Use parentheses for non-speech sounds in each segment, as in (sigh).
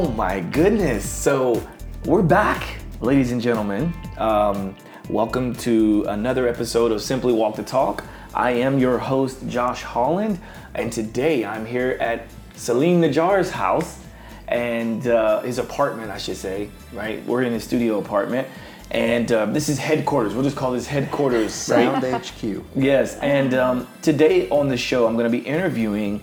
Oh my goodness. So we're back, ladies and gentlemen. Um, welcome to another episode of Simply Walk the Talk. I am your host, Josh Holland, and today I'm here at Salim Najjar's house and uh, his apartment, I should say, right? We're in his studio apartment. And uh, this is headquarters. We'll just call this headquarters, (laughs) Sound right? HQ. Yes, and um, today on the show, I'm going to be interviewing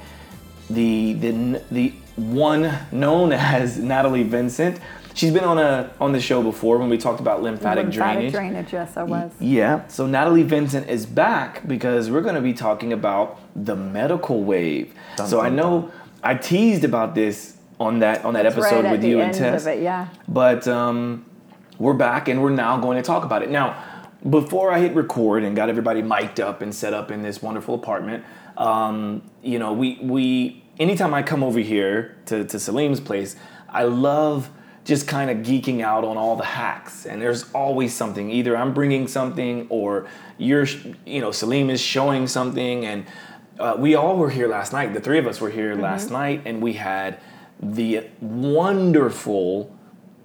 the the the one known as Natalie Vincent. She's been on a on the show before when we talked about lymphatic, drainage. Lymphatic drainage. drainage, yes, I was. Yeah, so Natalie Vincent is back because we're going to be talking about the medical wave. Dun, so I dun, know I teased about this on that on that It's episode right at with the you and end Tess. of it, yeah. But um, we're back and we're now going to talk about it. Now, before I hit record and got everybody mic'd up and set up in this wonderful apartment, um, you know, we we anytime I come over here to, to Salim's place, I love just kind of geeking out on all the hacks. And there's always something. Either I'm bringing something or you're, you know, Salim is showing something. And uh, we all were here last night. The three of us were here last night and we had the wonderful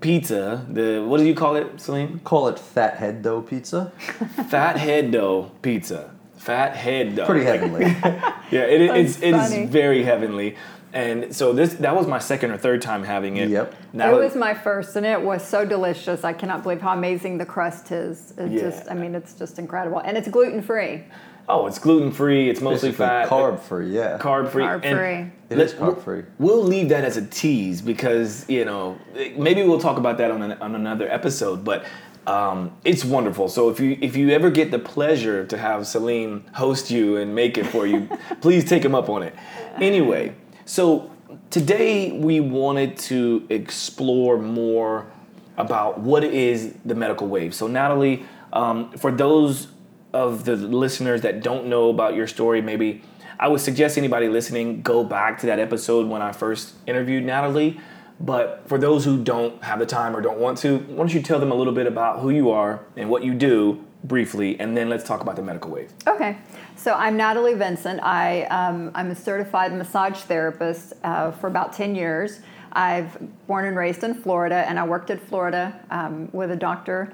pizza. The what do you call it, Salim? Call it fat head dough pizza. (laughs) Fat head dough pizza. Fat head dough. Pretty heavenly. (laughs) Yeah, it, That's it's it funny. is very heavenly. And so this that was my second or third time having it. Yep. Now it was my first, and it was so delicious. I cannot believe how amazing the crust is. It Yeah. just, I mean, it's just incredible, and it's gluten free. oh, it's gluten free. It's mostly Basically fat. carb free, yeah. Carb free. Carb free. It is carb free. We'll leave that as a tease because you know maybe we'll talk about that on an, on another episode. But um, it's wonderful. So if you if you ever get the pleasure to have Salim host you and make it for you, (laughs) please take him up on it. Anyway, so today we wanted to explore more about what is the medical wave. So Natalie, um, for those of the listeners that don't know about your story, maybe I would suggest anybody listening go back to that episode when I first interviewed Natalie. But for those who don't have the time or don't want to, why don't you tell them a little bit about who you are and what you do briefly, and then let's talk about the medical wave. Okay, so I'm Natalie Vincent. I, um, I'm a certified massage therapist uh, for about 10 years. I've born and raised in Florida, and I worked at Florida um, with a doctor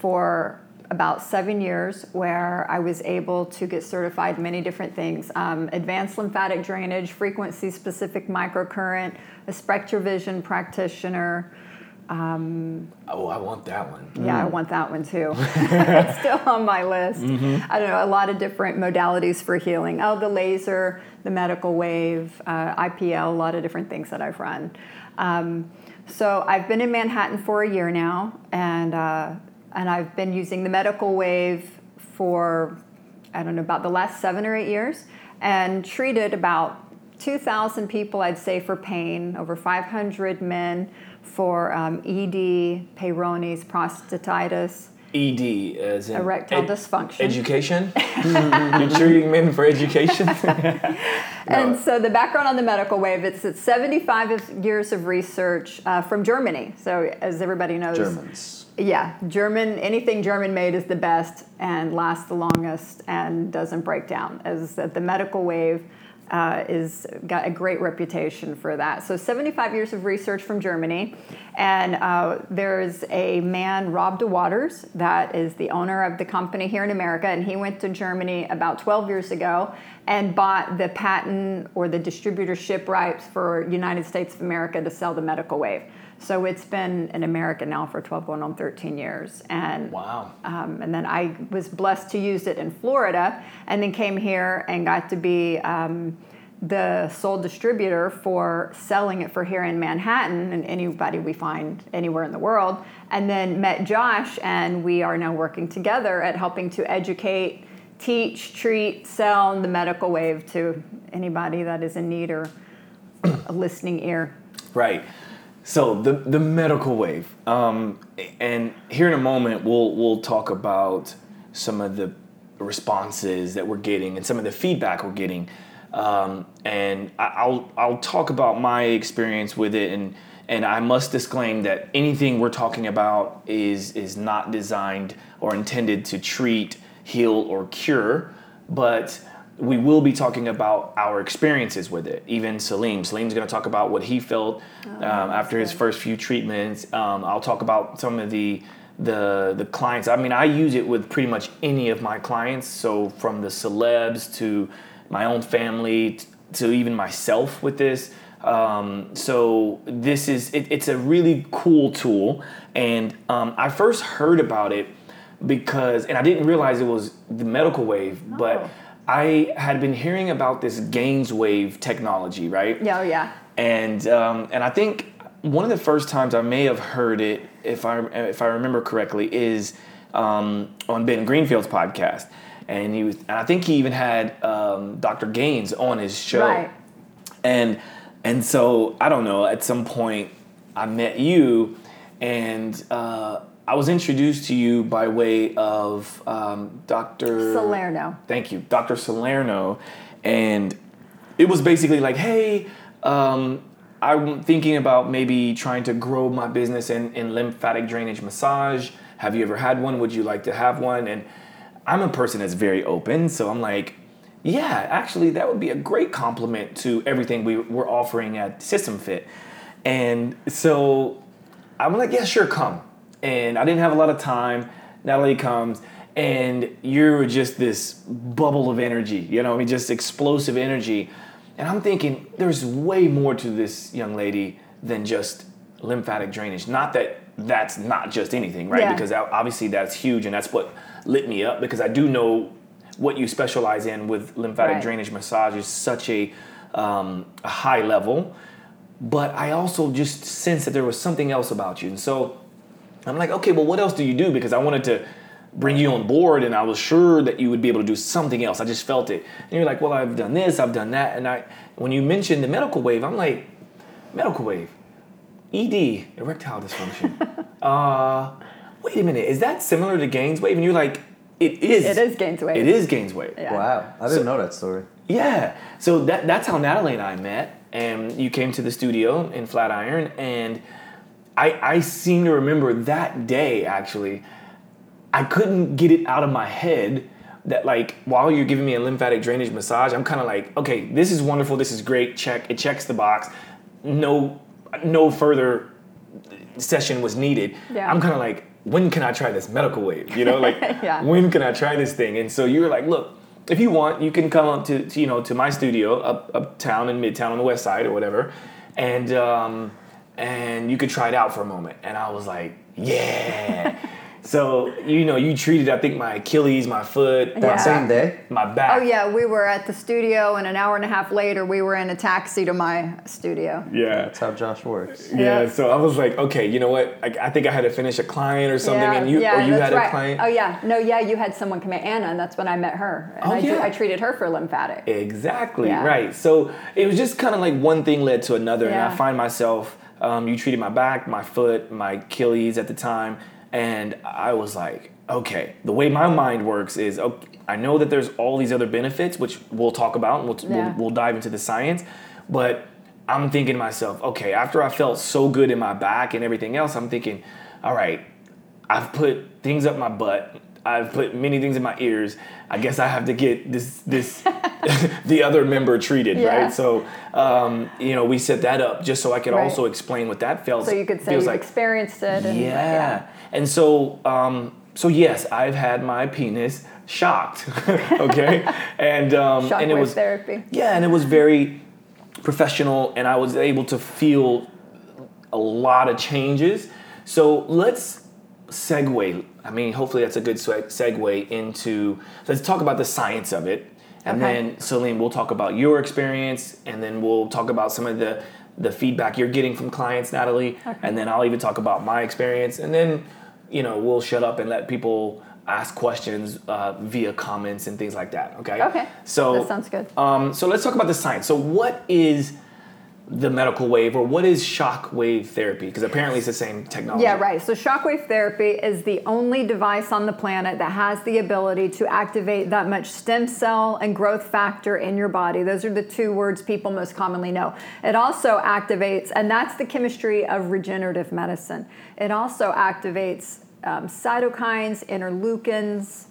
for about seven years, where I was able to get certified many different things um, advanced lymphatic drainage, frequency specific microcurrent, a SpectraVision practitioner. Oh, I want that one. Yeah, I want that one too. (laughs) it's still on my list. I don't know, a lot of different modalities for healing. Oh, the laser, the medical wave, uh, IPL, a lot of different things that I've run. Um, so I've been in Manhattan for a year now, and uh, and I've been using the medical wave for I don't know about the last seven or eight years, and treated about 2,000 people, I'd say, for pain, over 500 men for um, ED, Peyronie's, prostatitis. ED as in Erectile dysfunction. Education. (laughs) You're treating men for education. (laughs) And so the background on the medical wave, it's, it's 75 years of research uh, from Germany. So as everybody knows, Germans. Yeah, German, anything German made is the best and lasts the longest and doesn't break down. As the medical wave uh, is got a great reputation for that. So 75 years of research from Germany, and uh, there's a man, Rob De Waters, that is the owner of the company here in America, and he went to Germany about 12 years ago and bought the patent or the distributorship rights for United States of America to sell the medical wave. So it's been in America now for 12 going on 13 years. And wow. um, and then I was blessed to use it in Florida, and then came here and got to be um, the sole distributor for selling it for here in Manhattan and anybody we find anywhere in the world. And then met Josh, and we are now working together at helping to educate, teach, treat, sell the medical wave to anybody that is in need or a listening ear. Right. So the the medical wave, um, and here in a moment we'll we'll talk about some of the responses that we're getting and some of the feedback we're getting, um, and I- I'll I'll talk about my experience with it, and and I must disclaim that anything we're talking about is is not designed or intended to treat, heal, or cure, but we will be talking about our experiences with it. Even Salim. Salim's going to talk about what he felt um, after his first few treatments. Um, I'll talk about some of the the the clients. I mean, I use it with pretty much any of my clients. So from the celebs to my own family t- to even myself with this. Um, so this is it, it's a really cool tool, and um, I first heard about it because, and I didn't realize it was the medical wave, but Oh. I had been hearing about this GAINSWave technology, right? Yeah, oh yeah. and um, and I think one of the first times I may have heard it, if I if I remember correctly, is um, on Ben Greenfield's podcast, and he was, and I think he even had um, Dr. Gaines on his show, Right. and and so I don't know. At some point, I met you, and uh, I was introduced to you by way of um, Dr. Salerno. Thank you, Dr. Salerno, and it was basically like, hey, um, I'm thinking about maybe trying to grow my business in, in lymphatic drainage massage. Have you ever had one? Would you like to have one? And I'm a person that's very open, so I'm like, yeah, actually, that would be a great complement to everything we, we're offering at System Fit. And so I'm like, yeah, sure, come. And I didn't have a lot of time. Natalie comes, and you're just this bubble of energy, you know, I mean, just explosive energy. And I'm thinking, there's way more to this young lady than just lymphatic drainage. Not that that's not just anything, right? Yeah. Because obviously that's huge, and that's what lit me up because I do know what you specialize in with lymphatic Right. drainage massage is such a, um, a high level but I also just sensed that there was something else about you. And so I'm like, okay, well, what else do you do? Because I wanted to bring you on board and I was sure that you would be able to do something else. I just felt it. And you're like, well, I've done this, I've done that. And I, when you mentioned the medical wave, I'm like, medical wave, ED, erectile dysfunction. (laughs) uh, wait a minute, is that similar to GAINSWave? And you're like, it is. It is GAINSWave. It is GAINSWave. Yeah. Wow, I didn't know that story. Yeah. So that that's how Natalie and I met. And you came to the studio in Flatiron, and I I seem to remember that day actually. I couldn't get it out of my head that like while you're giving me a lymphatic drainage massage, I'm kind of like, okay, this is wonderful, this is great, check, it checks the box. No, no further session was needed. Yeah. I'm kind of like, when can I try this medical wave? You know, like (laughs) Yeah. when can I try this thing? And so you were like, look, if you want, you can come up to, to you know to my studio up uptown in Midtown on the West Side or whatever, and um, and you could try it out for a moment. And I was like, yeah. (laughs) so you know, you treated I think my Achilles, my foot, my Yeah. Same day. my back. Oh yeah, we were at the studio, and an hour and a half later, we were in a taxi to my studio. Yeah. That's how Josh works. Yeah, Yeah. so I was like, okay, you know what? I, I think I had to finish a client or something, yeah, and you yeah, or you had right. a client. Oh yeah, no, yeah, you had someone come in, Anna, and that's when I met her. And Oh, I, yeah. I treated her for lymphatic. Exactly Yeah. right. So it was just kind of like one thing led to another, and I find myself. Um, you treated my back, my foot, my Achilles at the time, and I was like, okay. The way my mind works is, okay, I know that there's all these other benefits, which we'll talk about, and we'll, Yeah. we'll, we'll dive into the science, but I'm thinking to myself, okay, after I felt so good in my back and everything else, I'm thinking, all right, I've put things up my butt. I've put many things in my ears. I guess I have to get this this (laughs) the other member treated, Yeah. right? So um, you know, we set that up just so I could Right. also explain what that felt. So you could say you've like. experienced it. And, Yeah. And so um, so yes, I've had my penis shocked. (laughs) okay, and um, and it was therapy. yeah, and it was very professional, and I was able to feel a lot of changes. So let's segue. I mean, hopefully that's a good segue into. Let's talk about the science of it, and Okay. then Salim, we'll talk about your experience, and then we'll talk about some of the the feedback you're getting from clients, Natalie, and then I'll even talk about my experience, and then you know we'll shut up and let people ask questions uh, via comments and things like that. Okay. Okay. So That sounds good. um, so let's talk about the science. So what is the medical wave, or what is shock wave therapy? Because apparently it's the same technology. Yeah, right. So shockwave therapy is the only device on the planet that has the ability to activate that much stem cell and growth factor in your body. Those are the two words people most commonly know. It also activates, and that's the chemistry of regenerative medicine. It also activates um, cytokines, interleukins.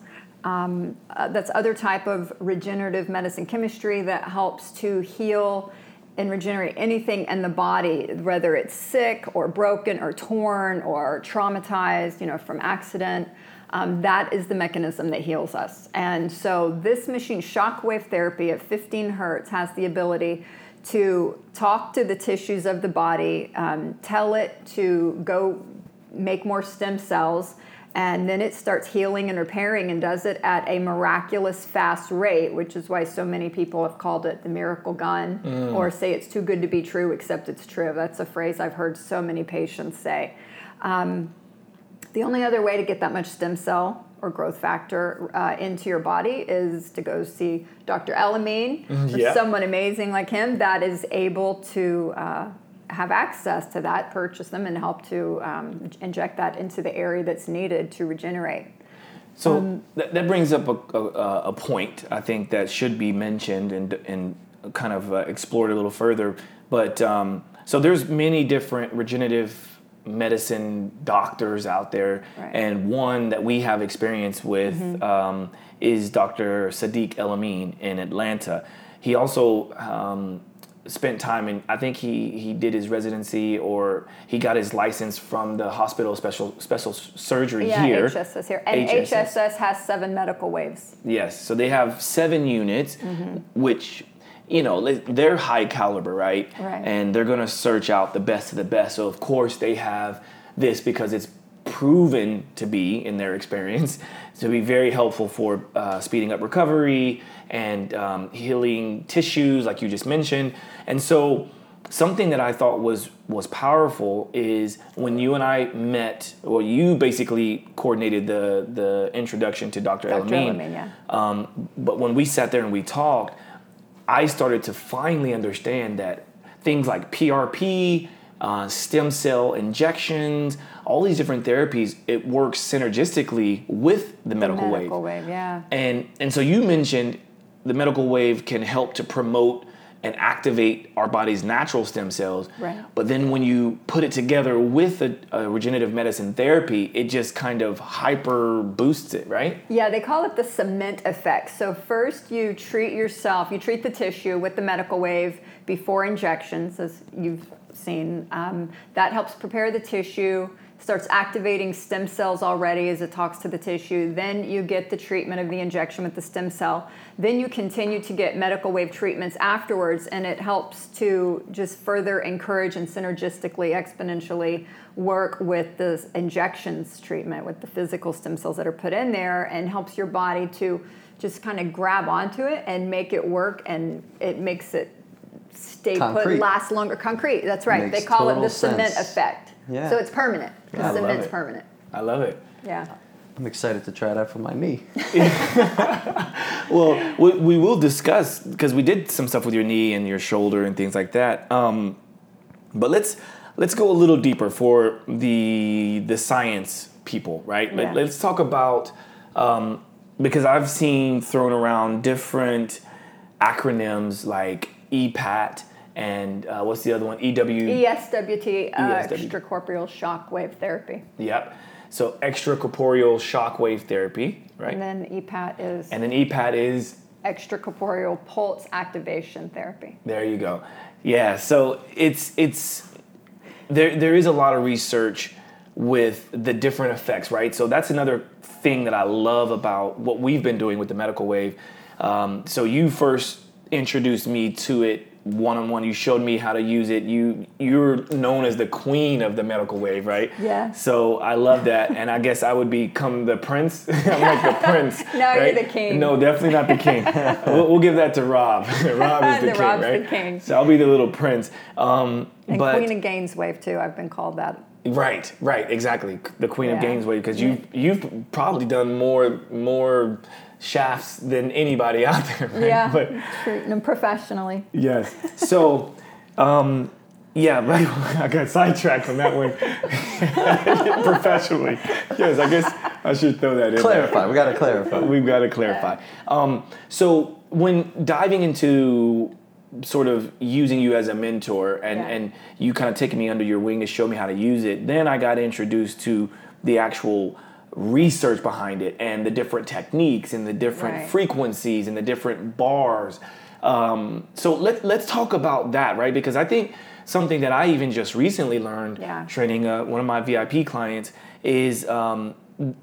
Um, uh, that's other type of regenerative medicine chemistry that helps to heal and regenerate anything in the body, whether it's sick or broken or torn or traumatized, you know, from accident. Um, that is the mechanism that heals us. And so this machine, shockwave therapy at 15 hertz, has the ability to talk to the tissues of the body, um, tell it to go make more stem cells, and then it starts healing and repairing and does it at a miraculous fast rate, which is why so many people have called it the miracle gun or say it's too good to be true, except it's true. That's a phrase I've heard so many patients say. Um, the only other way to get that much stem cell or growth factor uh, into your body is to go see Dr. Elamine, or yeah. someone amazing like him that is able to uh, have access to that, purchase them, and help to um, inject that into the area that's needed to regenerate. So Um, that, that brings up a, a, a point I think that should be mentioned and, and kind of uh, explored a little further. But um, so there's many different regenerative medicine doctors out there, Right. and one that we have experience with Mm-hmm. um, is Dr. Sadiq Elamine in Atlanta. He also um, spent time in. I think he he did his residency or he got his license from the hospital special special surgery Yeah, here. HSS here. And HSS. HSS has seven medical waves. Yes, so they have seven units, Mm-hmm. which you know they- they're high caliber, right? Right. And they're gonna search out the best of the best. So of course they have this because it's proven to be in their experience to be very helpful for uh, speeding up recovery and um, healing tissues, like you just mentioned. And so something that I thought was was powerful is when you and I met, well you basically coordinated the the introduction to Dr. Dr. Elamine. Elamine, yeah. Um, but when we sat there and we talked, I started to finally understand that things like PRP, uh, stem cell injections, all these different therapies, it works synergistically with the medical, medical wave. wave, yeah. And and so you mentioned the medical wave can help to promote and activate our body's natural stem cells. Right. But then when you put it together with a, a regenerative medicine therapy, it just kind of hyper boosts it, right? Yeah, they call it the cement effect. So, first you treat yourself, you treat the tissue with the medical wave before injections, as you've Um, that helps prepare the tissue, starts activating stem cells already as it talks to the tissue. Then you get the treatment of the injection with the stem cell. Then you continue to get medical wave treatments afterwards, and it helps to just further encourage and synergistically, exponentially work with the injections treatment with the physical stem cells that are put in there and helps your body to just kind of grab onto it and make it work and it makes it stay Concrete. put last longer concrete that's right Makes they call it the total cement effect Yeah. so it's permanent the I love cement's it. permanent I love it. yeah I'm excited to try that for my knee. (laughs) (laughs) Well, we, we will discuss because we did some stuff with your knee and your shoulder and things like that. Um, but let's let's go a little deeper for the the science people, right? Yeah. Let, us talk about um, because I've seen thrown around different acronyms like EPAT and uh, what's the other one? EW. ESWT, uh, ESWT. extracorporeal shock wave therapy Yep. So extracorporeal shockwave therapy, right? and then EPAT is and then EPAT is extracorporeal pulse activation therapy There you go. Yeah, so it's it's there there is a lot of research with the different effects, right? So that's another thing that I love about what we've been doing with the medical wave. Um, so you first introduced me to it one on one. You showed me how to use it. You you're known as the queen of the medical wave, right? Yeah. So I love that, and I guess I would become the prince. (laughs) I'm like the prince. (laughs) No, you're the king. No, definitely not the king. (laughs) we'll, we'll give that to Rob. Rob is the, The king, Rob's the king. So I'll be the little prince. Um, and but queen of GAINSWave too i've been called that right, right, exactly. The queen of Yeah. GAINSWave because you you've probably done more more shafts than anybody out there. (laughs) Right? yeah But treating them professionally yes. So. Um, yeah, but (laughs) I got sidetracked from that one (laughs) professionally. Yes, I guess I should throw that in. there. clarify. We gotta clarify. We've got to clarify. Um, so when diving into sort of using you as a mentor and, Yeah. and you kind of taking me under your wing to show me how to use it, then I got introduced to the actual research behind it and the different techniques and the different Right. frequencies and the different bars. Um, so let, let's talk about that, right? Because I think something that I even just recently learned Yeah. training uh, one of my VIP clients is, um,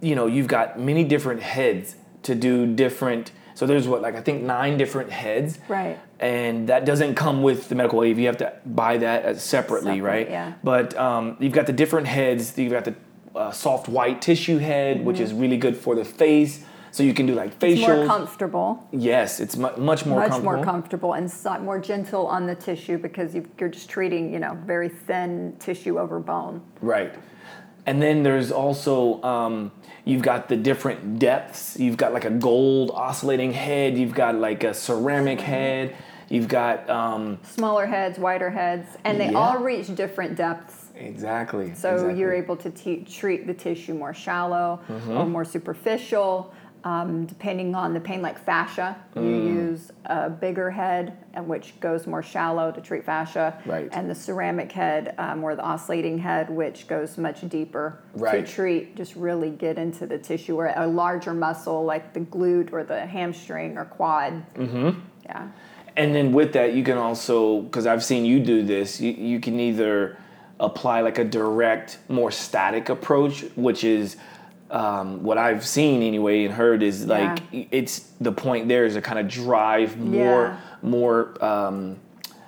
you know, you've got many different heads to do different. So there's what, like I think nine different heads. Right. And that doesn't come with the medical wave. You have to buy that separately, Separate, right? yeah. But um, you've got the different heads. You've got the uh, soft white tissue head, which is really good for the face. So you can do like Mm-hmm. It's more comfortable. yes, it's mu- much more much comfortable. more comfortable and so- more gentle on the tissue because you you're just treating you know very thin tissue over bone. Right. And then there's also um, you've got the different depths. You've got like a gold oscillating head. You've got like a ceramic head. You've got um, Smaller heads, wider heads, and they Yeah. all reach different depths. Exactly. So exactly. you're able to te- treat the tissue more shallow Mm-hmm. or more superficial. Um, depending on the pain, like fascia, you Mm. use a bigger head, and which goes more shallow to treat fascia, Right. and the ceramic head, um, or the oscillating head, which goes much deeper Right. to treat, just really get into the tissue, or a larger muscle like the glute or the hamstring or quad. Mm-hmm. Yeah. And then with that, you can also, because I've seen you do this, you, you can either apply like a direct, more static approach, which is um, what I've seen anyway and heard is like it's the point there is to kind of drive more, Yeah. more. Um,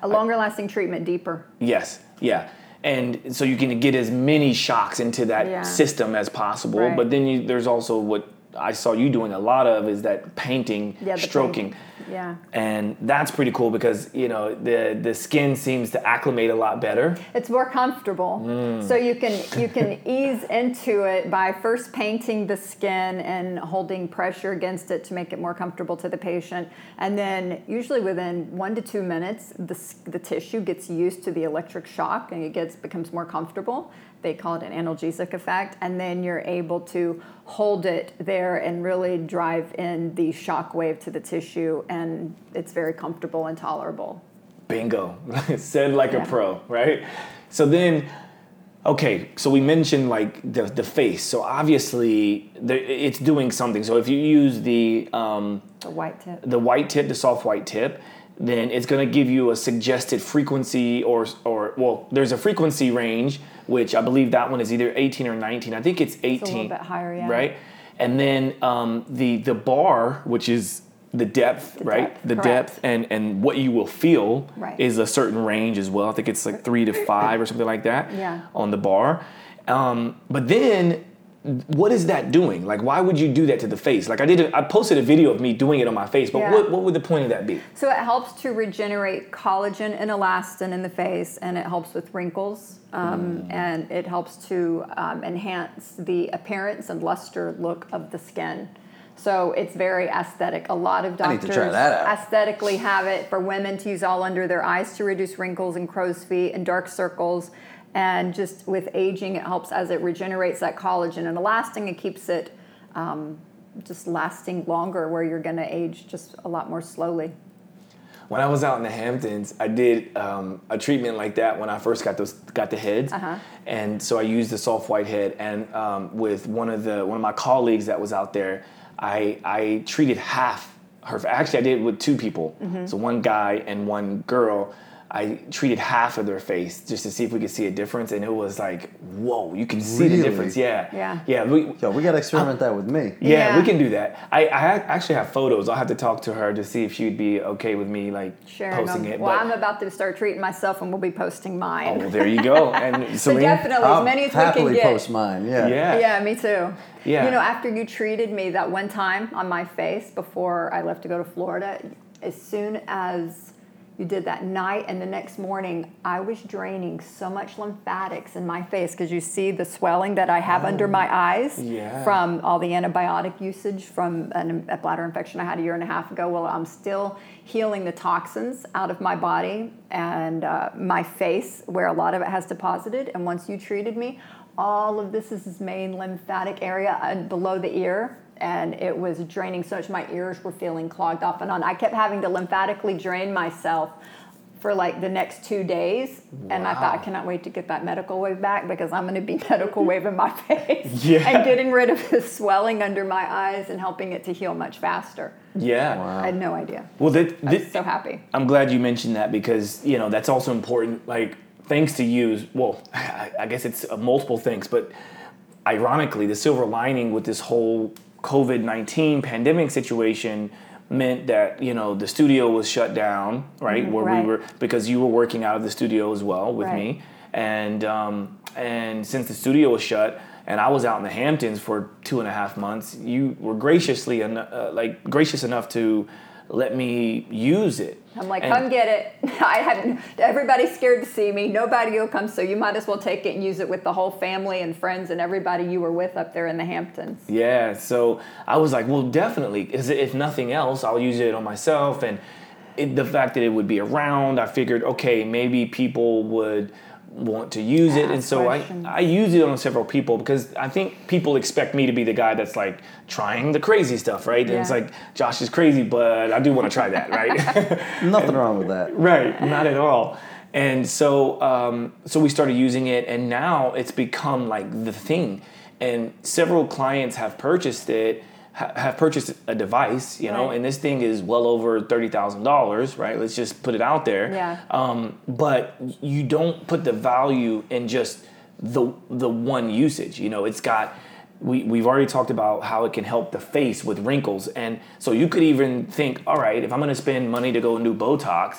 A longer lasting treatment, deeper. yes, yeah. And so you can get as many shocks into that Yeah. system as possible. Right. But then you, there's also what I saw you doing a lot of is that painting, Yeah, stroking painting. Yeah. and that's pretty cool because you know the the skin seems to acclimate a lot better. It's more comfortable. Mm. So you can you can (laughs) ease into it by first painting the skin and holding pressure against it to make it more comfortable to the patient. And then usually within 1 to 2 minutes the the tissue gets used to the electric shock and it gets becomes more comfortable. They call it an analgesic effect and then you're able to hold it there and really drive in the shock wave to the tissue and it's very comfortable and tolerable. Bingo, (laughs) said like Yeah. a pro, right? So then, okay, so we mentioned like the the face. So obviously, the, it's doing something. So if you use the um, The white tip. the white tip, the soft white tip, then it's going to give you a suggested frequency or or well, there's a frequency range which I believe that one is either 18 or 19. I think it's 18. A little bit higher, yeah. Right, and then um, the the bar, which is the depth, right? depth, the correct. depth and and what you will feel Right. is a certain range as well. I think it's like three to five or something like that Yeah. on the bar. Um, but then what is that doing? Like, why would you do that to the face? Like, I did, a, I posted a video of me doing it on my face, but Yeah. what, what would the point of that be? So it helps to regenerate collagen and elastin in the face, and it helps with wrinkles, um, and it helps to um, enhance the appearance and luster look of the skin. So it's very aesthetic. A lot of doctors need to try that out. aesthetically have it for women to use all under their eyes to reduce wrinkles and crow's feet and dark circles. And just with aging, it helps as it regenerates that collagen and elastin. It keeps it um, just lasting longer, where you're going to age just a lot more slowly. When I was out in the Hamptons, I did um, a treatment like that when I first got those got the heads, Uh-huh. and so I used the soft white head. And um, with one of the one of my colleagues that was out there, I I treated half her. Actually, I did it with two people, Mm-hmm. so one guy and one girl. I treated half of their face just to see if we could see a difference, and it was like, whoa, you can see Really? the difference. Yeah, Yeah. yeah. We, Yo, we gotta experiment that with me. yeah, Yeah. we can do that. I, I actually have photos. I'll have to talk to her to see if she'd be okay with me like Sharing posting them. it. Well, but, I'm about to start treating myself, and we'll be posting mine. oh, well, there you go. (laughs) And so Salim, definitely, I'll as many as we can happily get. post mine. Yeah. yeah, Yeah, me too. Yeah. You know, after you treated me that one time on my face before I left to go to Florida, as soon as you did that night and the next morning, I was draining so much lymphatics in my face because you see the swelling that I have under my eyes Oh. Yeah. from all the antibiotic usage from an, a bladder infection I had a year and a half ago. Well, I'm still healing the toxins out of my body and uh, my face, where a lot of it has deposited. And once you treated me, all of this is his main lymphatic area and below the ear. And it was draining so much, my ears were feeling clogged off and on. I kept having to lymphatically drain myself for like the next two days. And I thought, I cannot wait to get that medical wave back because I'm going to be (laughs) medical waving my face (laughs) Yeah. and getting rid of the swelling under my eyes and helping it to heal much faster. Yeah. Wow. I had no idea. Well, that, I that- was so happy. I'm glad you mentioned that because you know that's also important. Like thanks to you, well, (laughs) I, I guess it's uh, multiple things, but ironically, the silver lining with this whole COVID nineteen pandemic situation meant that you know the studio was shut down, right? Where right. we were because you were working out of the studio as well with Right. me, and um, and since the studio was shut. And I was out in the Hamptons for two and a half months. You were graciously, en- uh, like gracious enough to let me use it. I'm like, And- come get it. (laughs) I haven't. Everybody's scared to see me. Nobody will come, so you might as well take it and use it with the whole family and friends and everybody you were with up there in the Hamptons. Yeah, so I was like, well, definitely. Is If nothing else, I'll use it on myself. And it, the fact that it would be around, I figured, okay, maybe people would want to use it. And so I, questions. I use it on several people because I think people expect me to be the guy that's like trying the crazy stuff, right? And it's like, Josh is crazy, but I do want to try that, right? (laughs) Nothing wrong with that. right not at all and so um, so we started using it and now it's become like the thing and several clients have purchased it ha- have purchased a device you know Right. and this thing is well over $30000 right? Let's just put it out there. Yeah. um, but you don't put the value in just the the one usage you know? It's got we, we've already talked about how it can help the face with wrinkles. And so you could even think all right if i'm going to spend money to go and do botox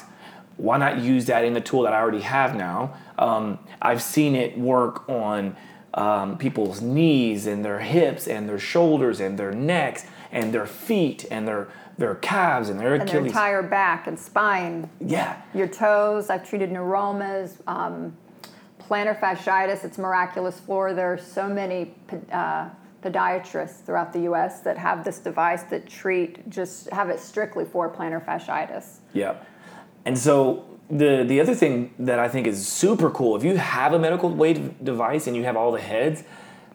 why not use that in the tool that i already have now? Um, i've seen it work on um, people's knees and their hips and their shoulders and their necks and their feet and their their calves and their And their entire back and spine, yeah your toes. I've treated neuromas, um, plantar fasciitis. It's miraculous floor. There are so many uh, podiatrists throughout the U.S. that have this device that treat just have it strictly for plantar fasciitis. Yeah. And so the the other thing that I think is super cool, if you have a medical wave device and you have all the heads,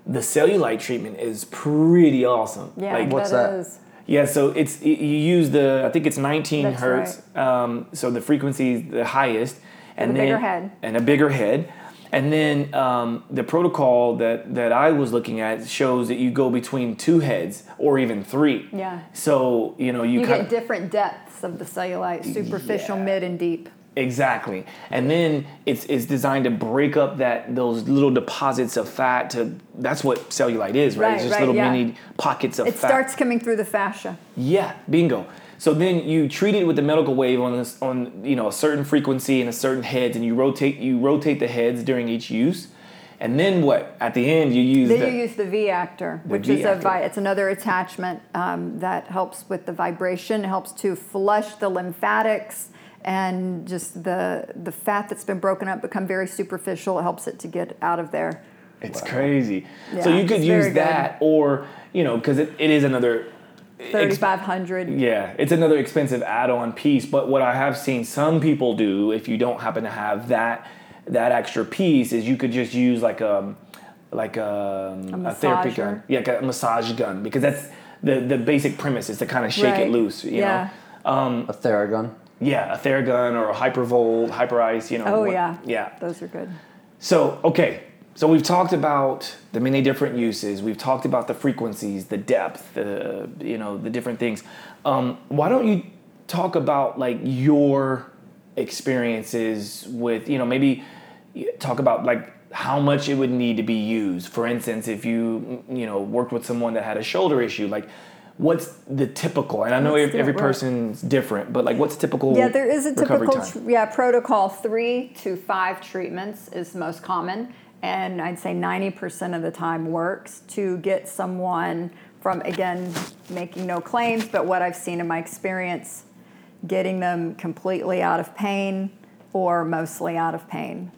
the cellulite treatment is pretty awesome. Yeah, Like, What's that that? is. yeah, so it's you use the I think it's 19 That's hertz. Um, so the frequency is the highest, and, a then bigger head. and a bigger head. And then um, the protocol that, that I was looking at shows that you go between two heads or even three. Yeah. So you know you, You kind get different depths of the cellulite, superficial, Yeah. mid, and deep. Exactly, and then it's it's designed to break up that those little deposits of fat. To that's what cellulite is, right? Right, it's just right, little yeah. mini pockets of It fat. starts coming through the fascia. Yeah, bingo. So then you treat it with the medical wave on this, on you know a certain frequency and a certain heads, and you rotate you rotate the heads during each use, and then what? At the end, you use Then the you use the V actor, which is a V-actor. vi- it's another attachment um, that helps with the vibration, helps to flush the lymphatics and just the the fat that's been broken up become very superficial. It helps it to get out of there. It's crazy. so you could use very good. that, or you know, because it, it is another. Thirty five hundred. Yeah, it's another expensive add-on piece. But what I have seen some people do, if you don't happen to have that that extra piece, is you could just use like a like um, a, a, therapy gun, yeah, like a massage gun, because that's the the basic premise is to kind of shake Right. it loose. You Yeah. know, A Theragun. Yeah, a Theragun or a Hypervolt, Hyperice. You know. Oh what- yeah. yeah. Those are good. So, okay. So we've talked about the many different uses. We've talked about the frequencies, the depth, the you know, the different things. Um, why don't you talk about like your experiences with, you know, maybe talk about like how much it would need to be used. For instance, if you you know worked with someone that had a shoulder issue, like what's the typical? And I know every, every person's different, but like what's typical? Yeah, there is a typical tr- yeah protocol. Three to five treatments is most common, and I'd say ninety percent of the time works to get someone from again making no claims, but what I've seen in my experience, getting them completely out of pain or mostly out of pain.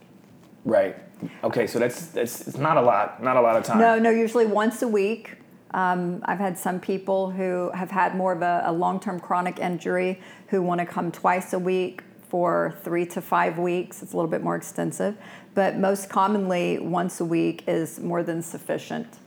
Right. Okay, so that's that's it's not a lot, not a lot of time. No, no, usually once a week. Um, I've had some people who have had more of a, a long term chronic injury who want to come twice a week for three to five weeks. It's a little bit more extensive, but most commonly, once a week is more than sufficient.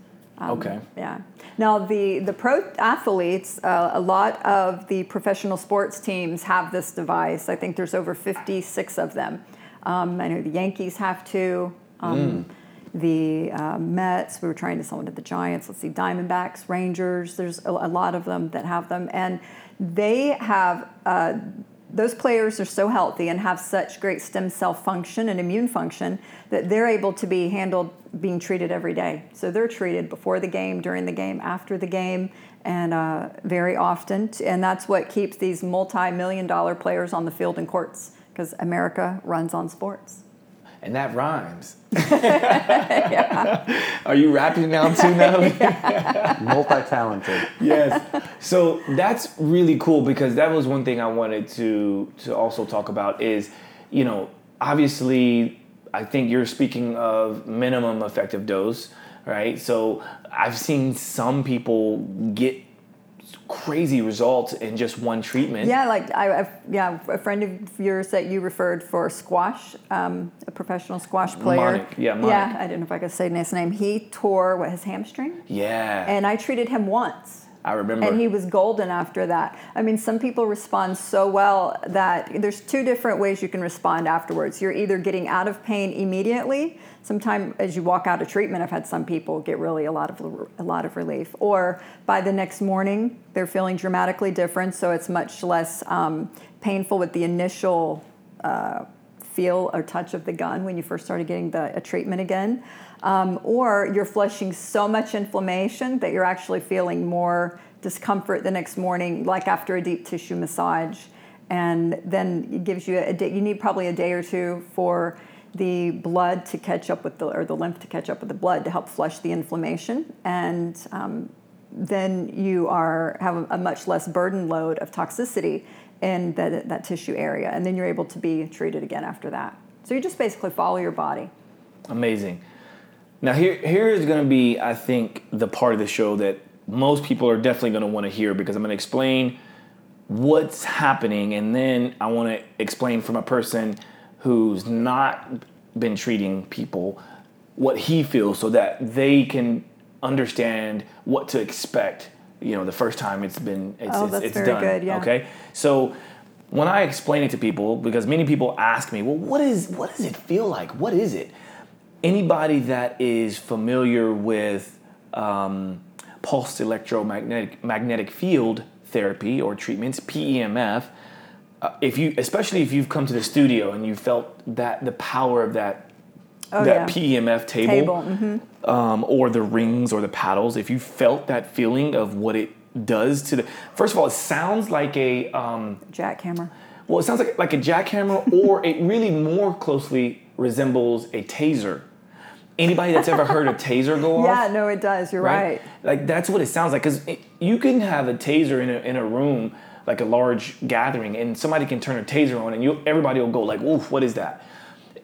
okay. Yeah. Now the the pro athletes, uh, a lot of the professional sports teams have this device. I think there's over 56 of them. Um, I know the Yankees have two. Um, The uh, Mets. We were trying to sell them to the Giants. Let's see, Diamondbacks, Rangers. There's a, a lot of them that have them, and they have. Uh, those players are so healthy and have such great stem cell function and immune function that they're able to be handled being treated every day. So they're treated before the game, during the game, after the game, and uh, very often. And that's what keeps these multi million dollar players on the field and courts because America runs on sports. And that rhymes. (laughs) Are you rapping now too, (laughs) Natalie? Multi-talented. yes. So that's really cool because that was one thing I wanted to to also talk about is, you know, obviously I think you're speaking of minimum effective dose, right? So I've seen some people get crazy results in just one treatment. Yeah, like I, I yeah, a friend of yours that you referred for squash, um, a professional squash player. Monik, yeah, Monik. Yeah, I don't know if I could say his name. He tore what his hamstring, Yeah. and I treated him once. I remember. And he was golden after that. I mean, some people respond so well that there's two different ways you can respond afterwards. You're either getting out of pain immediately. Sometime as you walk out of treatment, I've had some people get really a lot of a lot of relief, or by the next morning they're feeling dramatically different. So it's much less um, painful with the initial uh, feel or touch of the gun when you first started getting the a treatment again. Um, or you're flushing so much inflammation that you're actually feeling more discomfort the next morning, like after a deep tissue massage. And then it gives you a day, you need probably a day or two for the blood to catch up with the, or the lymph to catch up with the blood to help flush the inflammation. And um, then you are have a, much less burden load of toxicity in that, that tissue area. And then you're able to be treated again after that. So you just basically follow your body. Amazing. Now here here is going to be I think the part of the show that most people are definitely going to want to hear because I'm going to explain what's happening and then I want to explain from a person who's not been treating people what he feels so that they can understand what to expect you know the first time it's been it's, Oh, it's, it's done good, yeah. okay so when I explain it to people, because many people ask me, well, what is what does it feel like? What is it? Anybody that is familiar with um, pulsed electromagnetic magnetic field therapy or treatments, PEMF, uh, if you, especially if you've come to the studio and you felt that the power of that Oh, that yeah. PEMF table, Table, mhm. um, or the rings or the paddles, if you felt that feeling of what it does to the, first of all, it sounds like a um, Jackhammer. well, it sounds like like a jackhammer, or it really more closely resembles a taser. Anybody that's ever heard a (laughs) taser go off? Yeah, no, it does. You're right. Like that's what it sounds like. Because you can have a taser in a, in a room, like a large gathering, and somebody can turn a taser on, and you everybody will go like, "Oof, what is that?"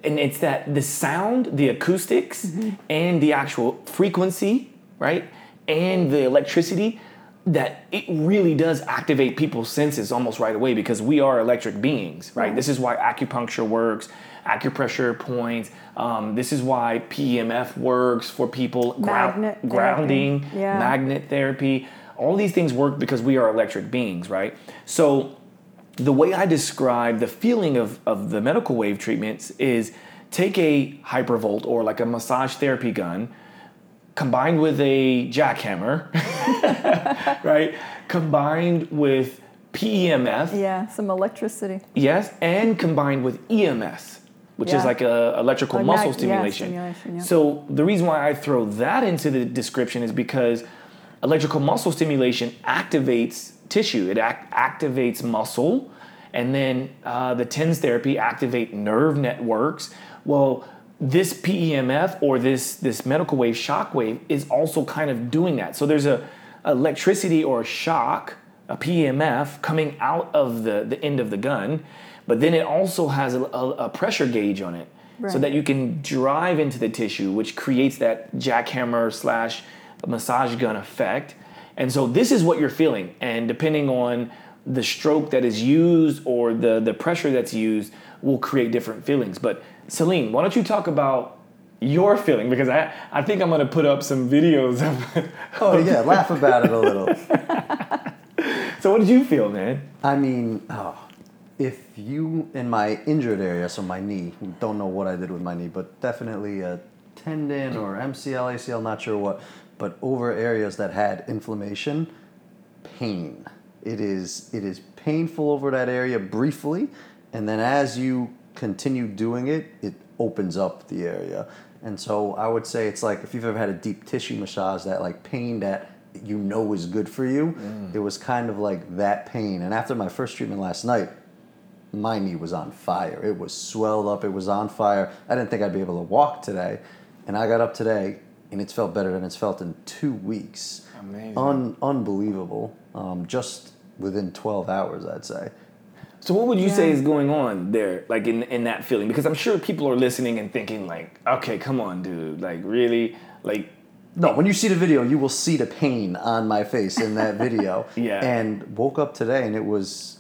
And it's that the sound, the acoustics, mm-hmm. and the actual frequency, right, and the electricity. That it really does activate people's senses almost right away because we are electric beings, right? Right. This is why acupuncture works, acupressure points. Um, this is why PEMF works for people. Magnet grounding, Yeah. magnet therapy. All these things work because we are electric beings, right? So the way I describe the feeling of, of the medical wave treatments is take a hypervolt or like a massage therapy gun combined with a jackhammer, (laughs) right? Combined with PEMF, Yeah, some electricity. yes, and combined with EMS, which is like a electrical Like muscle mag- yeah, stimulation. stimulation, yeah. So the reason why I throw that into the description is because electrical muscle stimulation activates tissue. It ac- activates muscle, and then uh, the TENS therapy activate nerve networks. Well, this PEMF or this this medical wave shock wave is also kind of doing that. So there's a electricity or a shock, a PEMF coming out of the, the end of the gun, but then it also has a, a, a pressure gauge on it so that you can drive into the tissue, which creates that jackhammer slash massage gun effect. And so this is what you're feeling. And depending on the stroke that is used or the, the pressure that's used will create different feelings. But Salim, why don't you talk about your feeling because I, I think I'm gonna put up some videos of. (laughs) Oh yeah, laugh about it a little. (laughs) so what did you feel, man? I mean, oh, if you in my injured area, so my knee, don't know what I did with my knee, but definitely a tendon or MCL, ACL, not sure what, but over areas that had inflammation, pain. It is it is painful over that area briefly, and then as you continue doing it, it opens up the area. And so I would say it's like if you've ever had a deep tissue massage, that like pain that you know is good for you, mm. it was kind of like that pain. And after my first treatment last night, my knee was on fire. It was swelled up. It was on fire. I didn't think I'd be able to walk today, and I got up today, and it's felt better than it's felt in two weeks. Amazing. Un- unbelievable. Um, just within 12 hours, I'd say. So what would you say is going on there, like in in that feeling? Because I'm sure people are listening and thinking like, okay, come on, dude, like really, like No, when you see the video, you will see the pain on my face in that video. (laughs) Yeah. And woke up today, and it was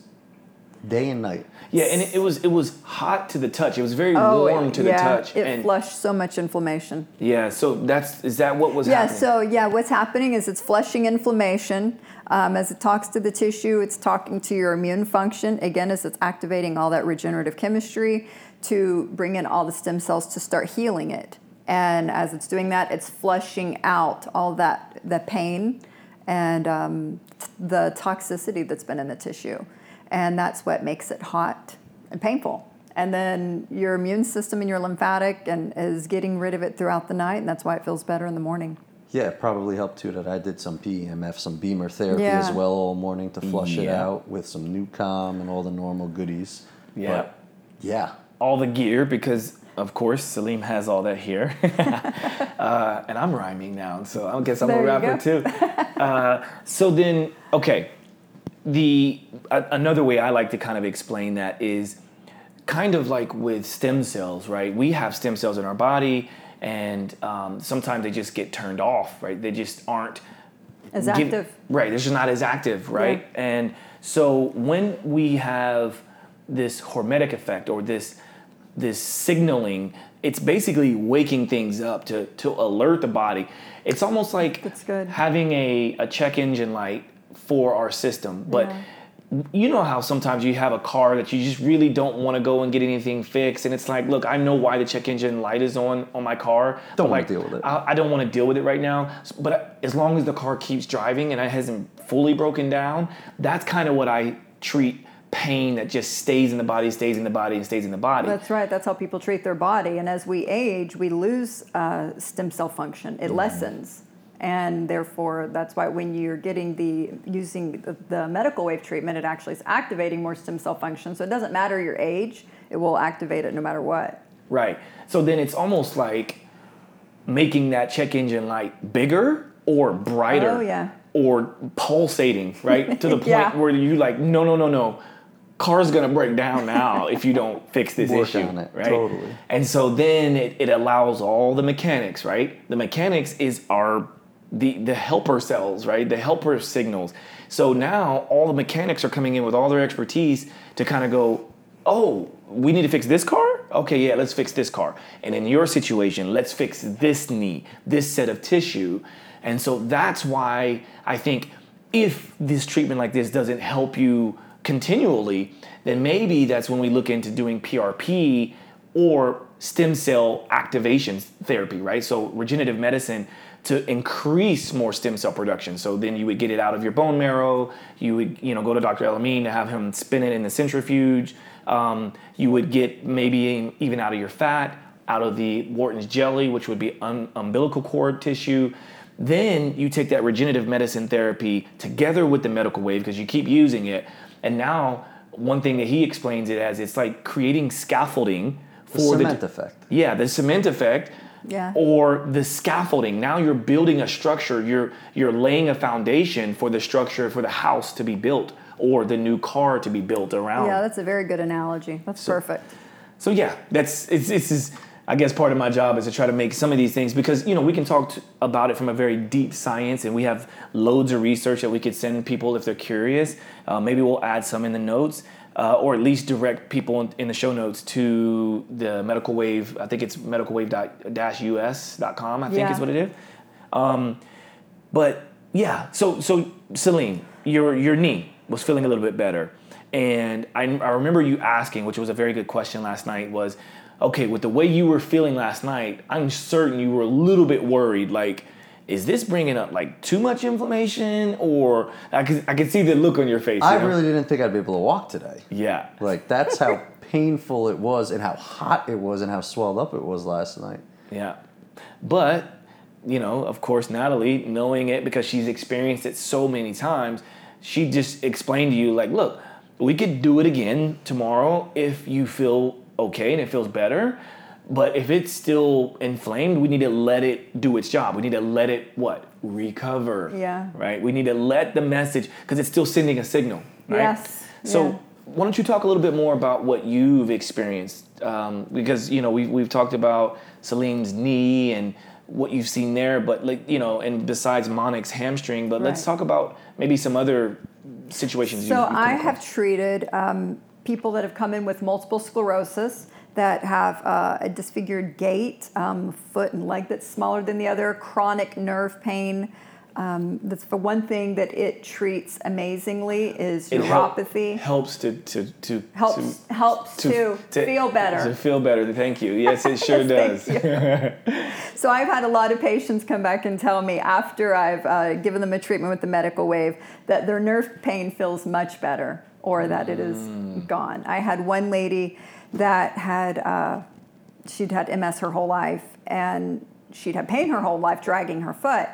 day and night. Yeah, and it, it was it was hot to the touch. It was very Oh, warm to the yeah, touch, It and flushed so much inflammation. yeah. So that's is that what was happening? Yeah, happening? so yeah, what's happening is it's flushing inflammation. Um, as it talks to the tissue, it's talking to your immune function. Again, as it's activating all that regenerative chemistry to bring in all the stem cells to start healing it. And as it's doing that, it's flushing out all that the pain and um, t- the toxicity that's been in the tissue. And that's what makes it hot and painful. And then your immune system and your lymphatic and is getting rid of it throughout the night, and that's why it feels better in the morning. Yeah, it probably helped too that I did some PEMF, some BEMER therapy Yeah. as well all morning to flush it out with some NuCalm and all the normal goodies. Yeah. But yeah. all the gear because of course Salim has all that here, (laughs) uh, and I'm rhyming now, so I guess I'm There a rapper too. (laughs) Uh, so then, okay, the a, another way I like to kind of explain that is kind of like with stem cells, right? We have stem cells in our body, and um, sometimes they just get turned off, right? They just aren't As give- active. right, they're just not as active, right? Yeah. And so when we have this hormetic effect or this this signaling, it's basically waking things up to to alert the body. It's almost like That's good. having a, a check engine light for our system. But Yeah. you know how sometimes you have a car that you just really don't want to go and get anything fixed, and it's like, look, I know why the check engine light is on on my car. Don't wanna like, deal with it. I, I don't want to deal with it right now. But as long as the car keeps driving and it hasn't fully broken down, that's kind of what I treat pain that just stays in the body, stays in the body, and stays in the body. That's right. That's how people treat their body. And as we age, we lose uh, stem cell function. It lessens. And therefore, that's why when you're getting the using the, the medical wave treatment, it actually is activating more stem cell function. So it doesn't matter your age; it will activate it no matter what. Right. So then it's almost like making that check engine light bigger or brighter Oh, yeah. or pulsating, right? (laughs) to the point Yeah. where you like, no, no, no, no. Car's gonna break down now if you don't fix this Work issue. on it, right? totally. And so then it, it allows all the mechanics, right? The mechanics is our the the helper cells, right? The helper signals. So now all the mechanics are coming in with all their expertise to kind of go, oh, we need to fix this car? Okay, yeah, let's fix this car. And in your situation, let's fix this knee, this set of tissue. And so that's why I think if this treatment like this doesn't help you continually, then maybe that's when we look into doing PRP or stem cell activation therapy, right? So regenerative medicine to increase more stem cell production. So then you would get it out of your bone marrow. You would, you know, go to Dr. Elamine to have him spin it in the centrifuge. Um, you would get maybe even out of your fat, out of the Wharton's jelly, which would be um, umbilical cord tissue. Then you take that regenerative medicine therapy together with the medical wave because you keep using it. And now, one thing that he explains it as it's like creating scaffolding for The cement the effect. yeah, the cement effect. Yeah. Or the scaffolding. Now you're building a structure. You're you're laying a foundation for the structure for the house to be built or the new car to be built around. Yeah, that's a very good analogy. That's perfect. So yeah, that's it's this is I guess part of my job is to try to make some of these things because you know we can talk about it from a very deep science and we have loads of research that we could send people if they're curious. Uh, maybe we'll add some in the notes. Uh, or at least direct people in, in, the show notes to the Medical Wave. I think it's medicalwave-us.com. I think Yeah. is what it is. Um, but yeah, so so Salim, your your knee was feeling a little bit better, and I, I remember you asking, which was a very good question last night, was okay with the way you were feeling last night. I'm certain you were a little bit worried, like. Is this bringing up like too much inflammation, or I could I could see the look on your face. you I know? really didn't think I'd be able to walk today. yeah Like that's how (laughs) painful it was, and how hot it was, and how swelled up it was last night. Yeah. But, you know, of course, Natalie, knowing it because she's experienced it so many times, she just explained to you, like, look, we could do it again tomorrow if you feel okay and it feels better. But if it's still inflamed, we need to let it do its job. We need to let it, what? Recover. Yeah. Right? We need to let the message, because it's still sending a signal. Right? Yes, So, yeah. why don't you talk a little bit more about what you've experienced? Um, because you know we've we've talked about Salim's knee and what you've seen there, but like you know, and besides Monic's hamstring, but let's talk about maybe some other situations. So you've, you've I across. have treated um, people that have come in with multiple sclerosis that have uh, a disfigured gait, um, foot and leg that's smaller than the other, chronic nerve pain. Um, that's the one thing that it treats amazingly is It help- neuropathy. helps to to to helps to, helps to, feel better. To feel better. Thank you. Yes, it (laughs) sure does. (laughs) So I've had a lot of patients come back and tell me after I've uh, given them a treatment with the medical wave that their nerve pain feels much better or that it is gone. I had one lady that had uh, she'd had MS her whole life and she'd had pain her whole life dragging her foot,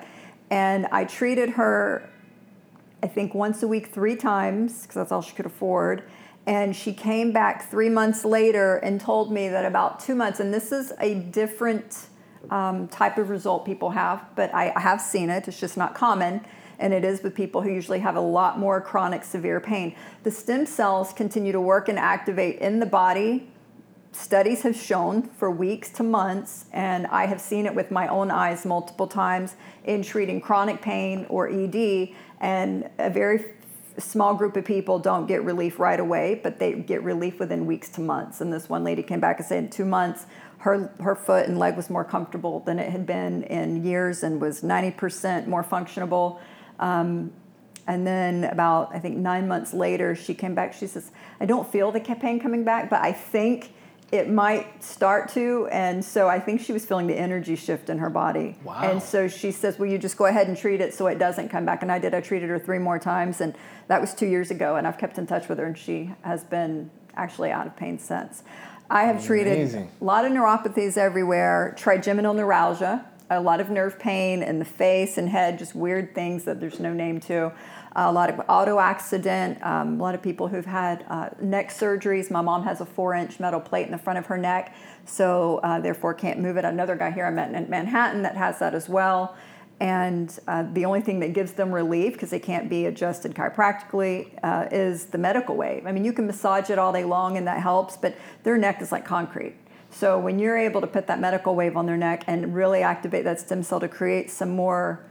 and I treated her I think once a week, three times, because that's all she could afford. And she came back three months later and told me that about two months, and this is a different um, type of result people have, but I, I have seen it, it's just not common. And it is with people who usually have a lot more chronic, severe pain. The stem cells continue to work and activate in the body studies have shown for weeks to months, and I have seen it with my own eyes multiple times in treating chronic pain or ED, and a very small group of people don't get relief right away, but they get relief within weeks to months. And this one lady came back and said in two months, her, her foot and leg was more comfortable than it had been in years and was 90% more functionable. Um, and then about, I think, nine months later, she came back. She says, I don't feel the pain coming back, but I think it might start to. And so I think she was feeling the energy shift in her body. Wow. And so she says, Will you just go ahead and treat it so it doesn't come back? And I did. I treated her three more times. And that was two years ago. And I've kept in touch with her, and she has been actually out of pain since. I have treated a lot of neuropathies everywhere, trigeminal neuralgia, a lot of nerve pain in the face and head, just weird things that there's no name to. a lot of auto accident, um, a lot of people who've had uh, neck surgeries. My mom has a four inch metal plate in the front of her neck, so uh, therefore can't move it. Another guy here I met in Manhattan that has that as well. And uh, the only thing that gives them relief, because they can't be adjusted chiropractically, uh, is the medical wave. I mean, you can massage it all day long and that helps, but their neck is like concrete. So when you're able to put that medical wave on their neck and really activate that stem cell to create some more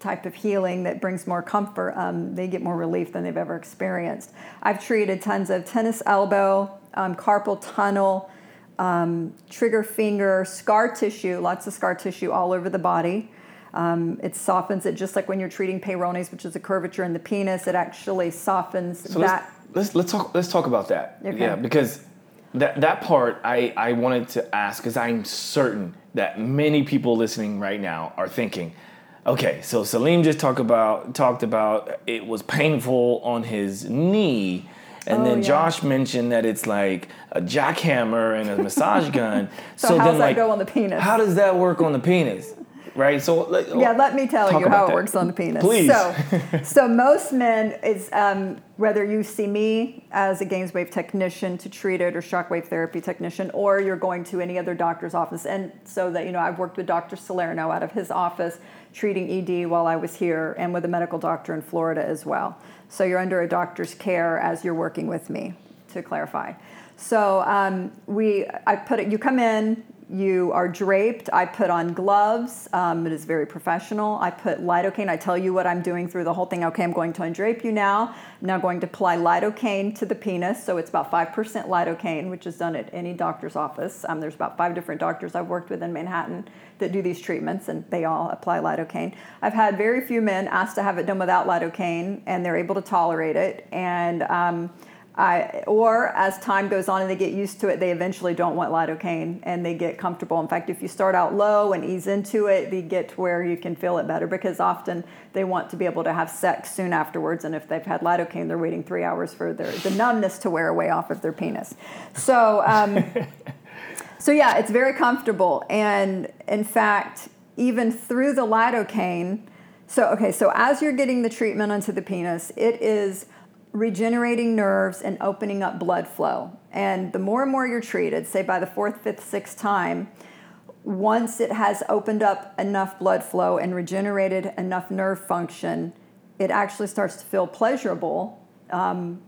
type of healing that brings more comfort, um, they get more relief than they've ever experienced. I've treated tons of tennis elbow, um, carpal tunnel, um, trigger finger, scar tissue, lots of scar tissue all over the body. Um, it softens it just like when you're treating Peyronie's, which is a curvature in the penis. It actually softens So that. let's, let's let's talk let's talk about that. Okay. Yeah, because that that part I I wanted to ask because I'm certain that many people listening right now are thinking, okay, so Salim just talked about talked about it was painful on his knee. And Oh, then yeah. Josh mentioned that it's like a jackhammer and a massage (laughs) gun. So how then, that like, go on the penis? How does that work on the penis? Right. So like, Yeah, let me tell you how it works on the penis. Please. So, (laughs) so most men is um, whether you see me as a GAINSWave technician to treat it or shockwave therapy technician, or you're going to any other doctor's office. And so that you know, I've worked with Dr. Salerno out of his office treating ED while I was here, and with a medical doctor in Florida as well. So you're under a doctor's care as you're working with me. To clarify. So um, we, I put it. You come in. You are draped. I put on gloves. Um, it is very professional. I put lidocaine. I tell you what I'm doing through the whole thing. Okay, I'm going to undrape you now. I'm now going to apply lidocaine to the penis. So it's about 5% lidocaine, which is done at any doctor's office. Um, there's about five different doctors I've worked with in Manhattan that do these treatments, and they all apply lidocaine. I've had very few men asked to have it done without lidocaine, and they're able to tolerate it. And um, I, or as time goes on and they get used to it, they eventually don't want lidocaine and they get comfortable. In fact, if you start out low and ease into it, they get to where you can feel it better because often they want to be able to have sex soon afterwards. And if they've had lidocaine, they're waiting three hours for their, the numbness to wear away off of their penis. So, um, (laughs) so yeah, it's very comfortable. And in fact, even through the lidocaine, so okay, so as you're getting the treatment onto the penis, it is regenerating nerves and opening up blood flow. And the more and more you're treated, say by the fourth, fifth, sixth time, once it has opened up enough blood flow and regenerated enough nerve function, it actually starts to feel pleasurable um,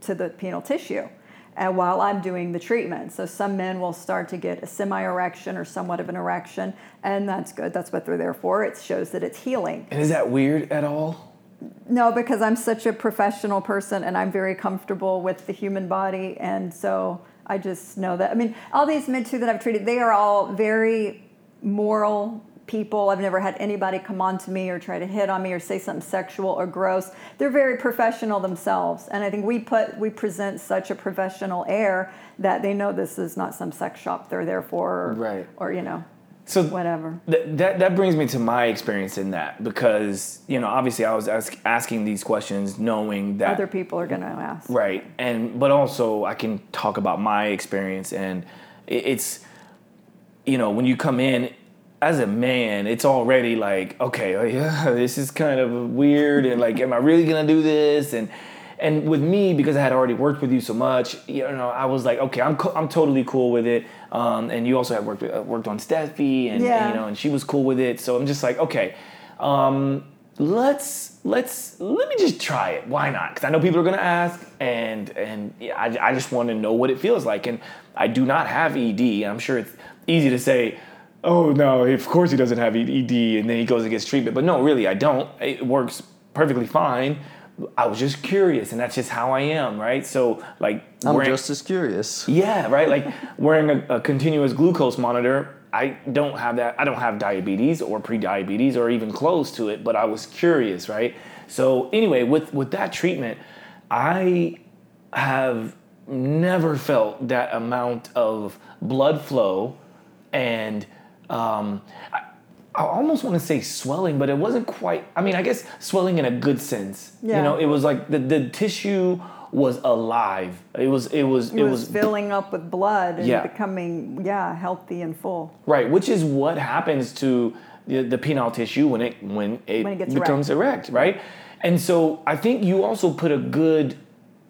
to the penile tissue. And while I'm doing the treatment, so some men will start to get a semi erection or somewhat of an erection, and that's good. That's what they're there for. It shows that it's healing. And is that weird at all? No, because I'm such a professional person and I'm very comfortable with the human body. And so I just know that. I mean, all these men too that I've treated, they are all very moral people. I've never had anybody come on to me or try to hit on me or say something sexual or gross. They're very professional themselves. And I think we put we present such a professional air that they know this is not some sex shop they're there for or, Right. or you know, So whatever. Th- that that brings me to my experience in that because you know obviously I was ask, asking these questions knowing that Other people are going to ask. right and but also I can talk about my experience and it, it's you know when you come in as a man it's already like okay oh (laughs) yeah this is kind of weird and like am I really gonna do this and and with me because I had already worked with you so much you know I was like okay I'm co- I'm totally cool with it. Um, and you also had worked with, uh, worked on Steffi and, and, you know and she was cool with it. So I'm just like okay um, let's let's let me just try it. Why not? Because i know people are going to ask and and yeah, I, I just want to know what it feels like. And i do not have ed i'm sure it's easy to say oh no of course he doesn't have ed and then he goes and gets treatment. But no really i don't. It works perfectly fine i was just curious and that's just how i am right so like I'm wearing- just as curious. yeah, right. Like (laughs) wearing a, a continuous glucose monitor. I don't have that. I don't have diabetes or pre-diabetes or even close to it. But I was curious, right? So anyway, with with that treatment, I have never felt that amount of blood flow and um, I, I almost want to say swelling, but it wasn't quite. I mean, I guess swelling in a good sense. Yeah. You know, it was like the, the tissue was alive. It was it was It, was, filling up with blood and Yeah. becoming, yeah, healthy and full. right, which is what happens to the, the penile tissue when it when it, When it gets becomes erect. right? And so I think you also put a good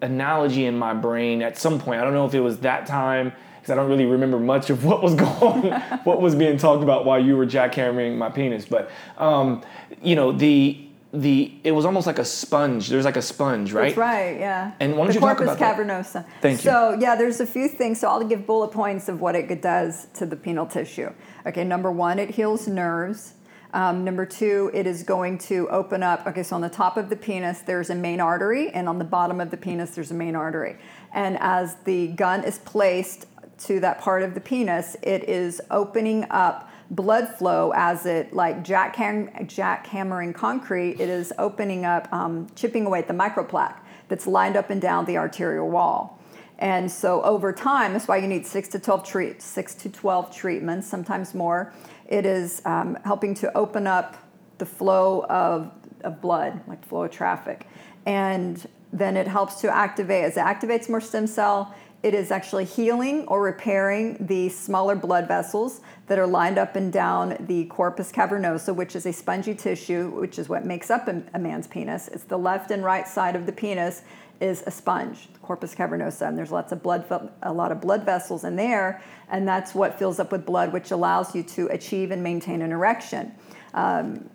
analogy in my brain at some point. I don't know if it was that time because I don't really remember much of what was (laughs) going, what was being talked about while you were jackhammering my penis. But um, you know the the it was almost like a sponge. There's like a sponge, right? That's right, yeah. And why don't the you talk about that? cavernosa. Thank you. So yeah, there's a few things. So I'll give bullet points of what it does to the penile tissue. Okay, number one, it heals nerves. Um, number two, it is going to open up. Okay, so on the top of the penis, there's a main artery, and on the bottom of the penis, there's a main artery. And as the gun is placed to that part of the penis, it is opening up blood flow as it like jackham- jackhammering concrete. It is opening up, um, chipping away at the microplaque that's lined up and down the arterial wall. And so over time, that's why you need six to 12 treat, six to 12 treatments, sometimes more. It is um, helping to open up the flow of, of blood, like flow of traffic. And then it helps to activate, as it activates more stem cell, it is actually healing or repairing the smaller blood vessels that are lined up and down the corpus cavernosa, which is a spongy tissue, which is what makes up a, man's penis. It's the left and right side of the penis is a sponge, the corpus cavernosa, and there's lots of blood, a lot of blood vessels in there, and that's what fills up with blood, which allows you to achieve and maintain an erection. Um,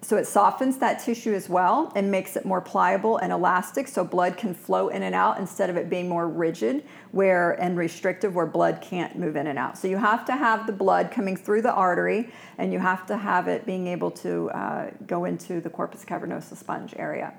so it softens that tissue as well and makes it more pliable and elastic so blood can flow in and out instead of it being more rigid where and restrictive where blood can't move in and out. So you have to have the blood coming through the artery and you have to have it being able to uh, go into the corpus cavernosa sponge area.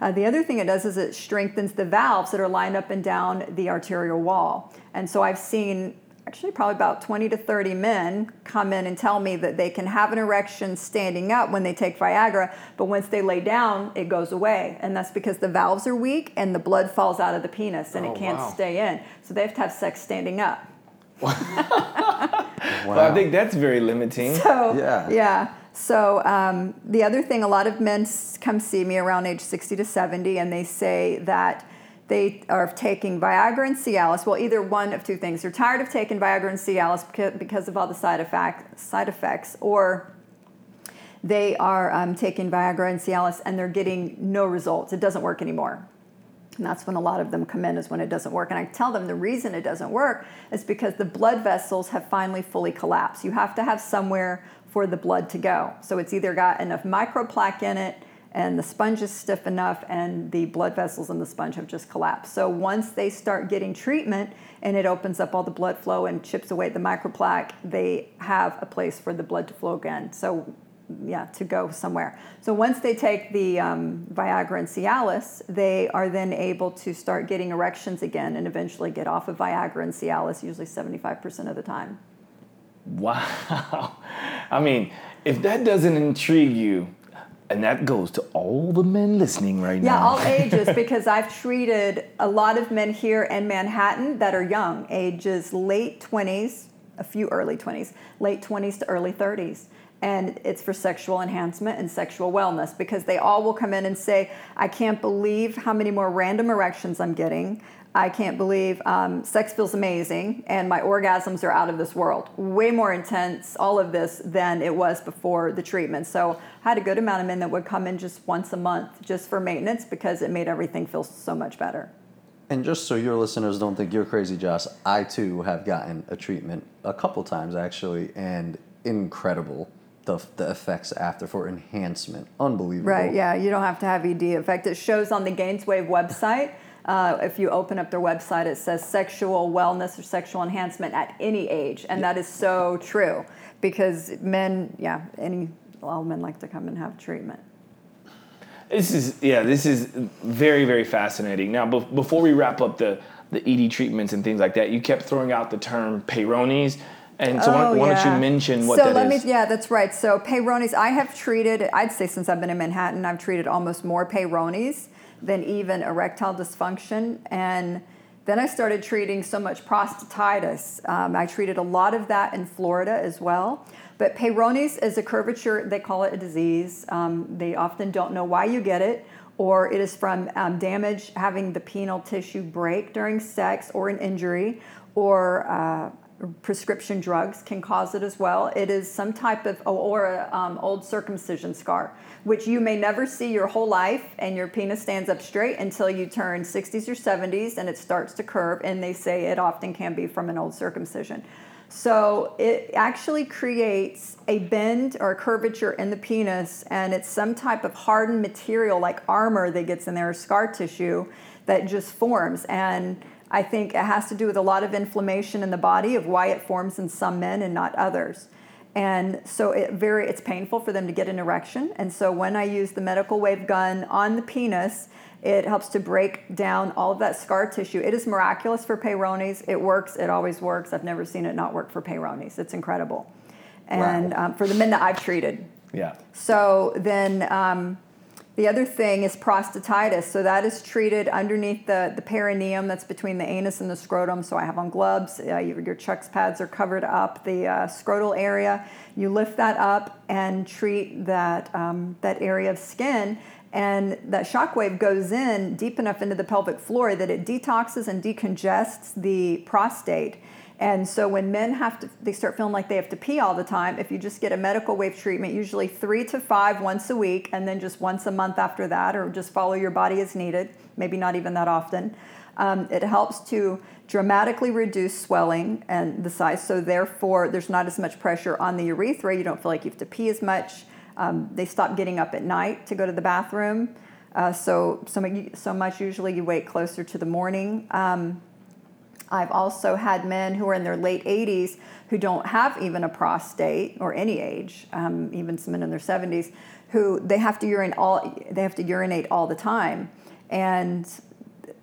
Uh, the other thing it does is it strengthens the valves that are lined up and down the arterial wall. And so I've seen actually probably about 20 to 30 men come in and tell me that they can have an erection standing up when they take Viagra, but once they lay down, it goes away. And that's because the valves are weak and the blood falls out of the penis and Oh, it can't wow. stay in. So they have to have sex standing up. (laughs) wow. Well, I think that's very limiting. So Yeah. yeah. So um, the other thing, a lot of men come see me around age 60 to 70, and they say that they are taking Viagra and Cialis. Well, either one of two things: they're tired of taking Viagra and Cialis because of all the side effect, side effects, or they are um, taking Viagra and Cialis and they're getting no results. It doesn't work anymore. And that's when a lot of them come in, is when it doesn't work. And I tell them the reason it doesn't work is because the blood vessels have finally fully collapsed. You have to have somewhere for the blood to go. So it's either got enough microplaque in it and the sponge is stiff enough and the blood vessels in the sponge have just collapsed. So once they start getting treatment and it opens up all the blood flow and chips away the microplaque, they have a place for the blood to flow again. So yeah, to go somewhere. So once they take the um, Viagra and Cialis, they are then able to start getting erections again and eventually get off of Viagra and Cialis, usually 75% of the time. Wow. (laughs) I mean, if that doesn't intrigue you, and that goes to all the men listening right Yeah, now. Yeah, all ages, (laughs) because I've treated a lot of men here in Manhattan that are young, ages late 20s, a few early 20s, late 20s to early 30s. And it's for sexual enhancement and sexual wellness because they all will come in and say, I can't believe how many more random erections I'm getting. I can't believe um, sex feels amazing and my orgasms are out of this world. Way more intense, all of this, than it was before the treatment. So I had a good amount of men that would come in just once a month just for maintenance because it made everything feel so much better. And just so your listeners don't think you're crazy, Josh, I too have gotten a treatment a couple times actually, and incredible the, the effects after for enhancement. Unbelievable. Right, yeah, you don't have to have ED. In fact, it shows on the GAINSWave website. Uh, if you open up their website, it says sexual wellness or sexual enhancement at any age. And that is so true because men, yeah, any, all men like to come and have treatment. This is yeah, this is very very fascinating. Now, be- before we wrap up the the ED treatments and things like that, you kept throwing out the term Peyronie's, and so why, Oh, why don't you mention what so that let is? me yeah that's right so peyronie's i have treated i'd say since i've been in manhattan i've treated almost more peyronie's than even erectile dysfunction. And then i started treating so much prostatitis. Um, i treated a lot of that in florida as well. But peyronie's is a curvature they call it a disease. Um, they often don't know why you get it or it is from um, damage having the penile tissue break during sex or an injury or uh, prescription drugs can cause it as well. It is some type of or a um, old circumcision scar, which you may never see your whole life, and your penis stands up straight until you turn 60s or 70s, and it starts to curve. And they say it often can be from an old circumcision. So it actually creates a bend or a curvature in the penis, and it's some type of hardened material like armor that gets in there, or scar tissue that just forms. And I think it has to do with a lot of inflammation in the body of why it forms in some men and not others. And so it very it's painful for them to get an erection. And so when I use the medical wave gun on the penis, it helps to break down all of that scar tissue. It is miraculous for Peyronie's. It works. It always works. I've never seen it not work for Peyronie's. It's incredible. And Wow. um, for the men that I've treated, yeah. so then um, the other thing is prostatitis. So that is treated underneath the, the perineum that's between the anus and the scrotum. So I have on gloves. Uh, your, your chucks pads are covered up the uh, scrotal area. You lift that up and treat that, um, that area of skin. And that shock wave goes in deep enough into the pelvic floor that it detoxes and decongests the prostate. And so when men have to, they start feeling like they have to pee all the time. If you just get a medical wave treatment, usually three to five once a week, and then just once a month after that, or just follow your body as needed, maybe not even that often. Um, it helps to dramatically reduce swelling and the size. So therefore, there's not as much pressure on the urethra. You don't feel like you have to pee as much. Um, they stop getting up at night to go to the bathroom. Uh, so, so, so much usually you wait closer to the morning. Um, I've also had men who are in their late 80s who don't have even a prostate or any age, um, even some men in their 70s, who they have to urinate all they have to urinate all the time, and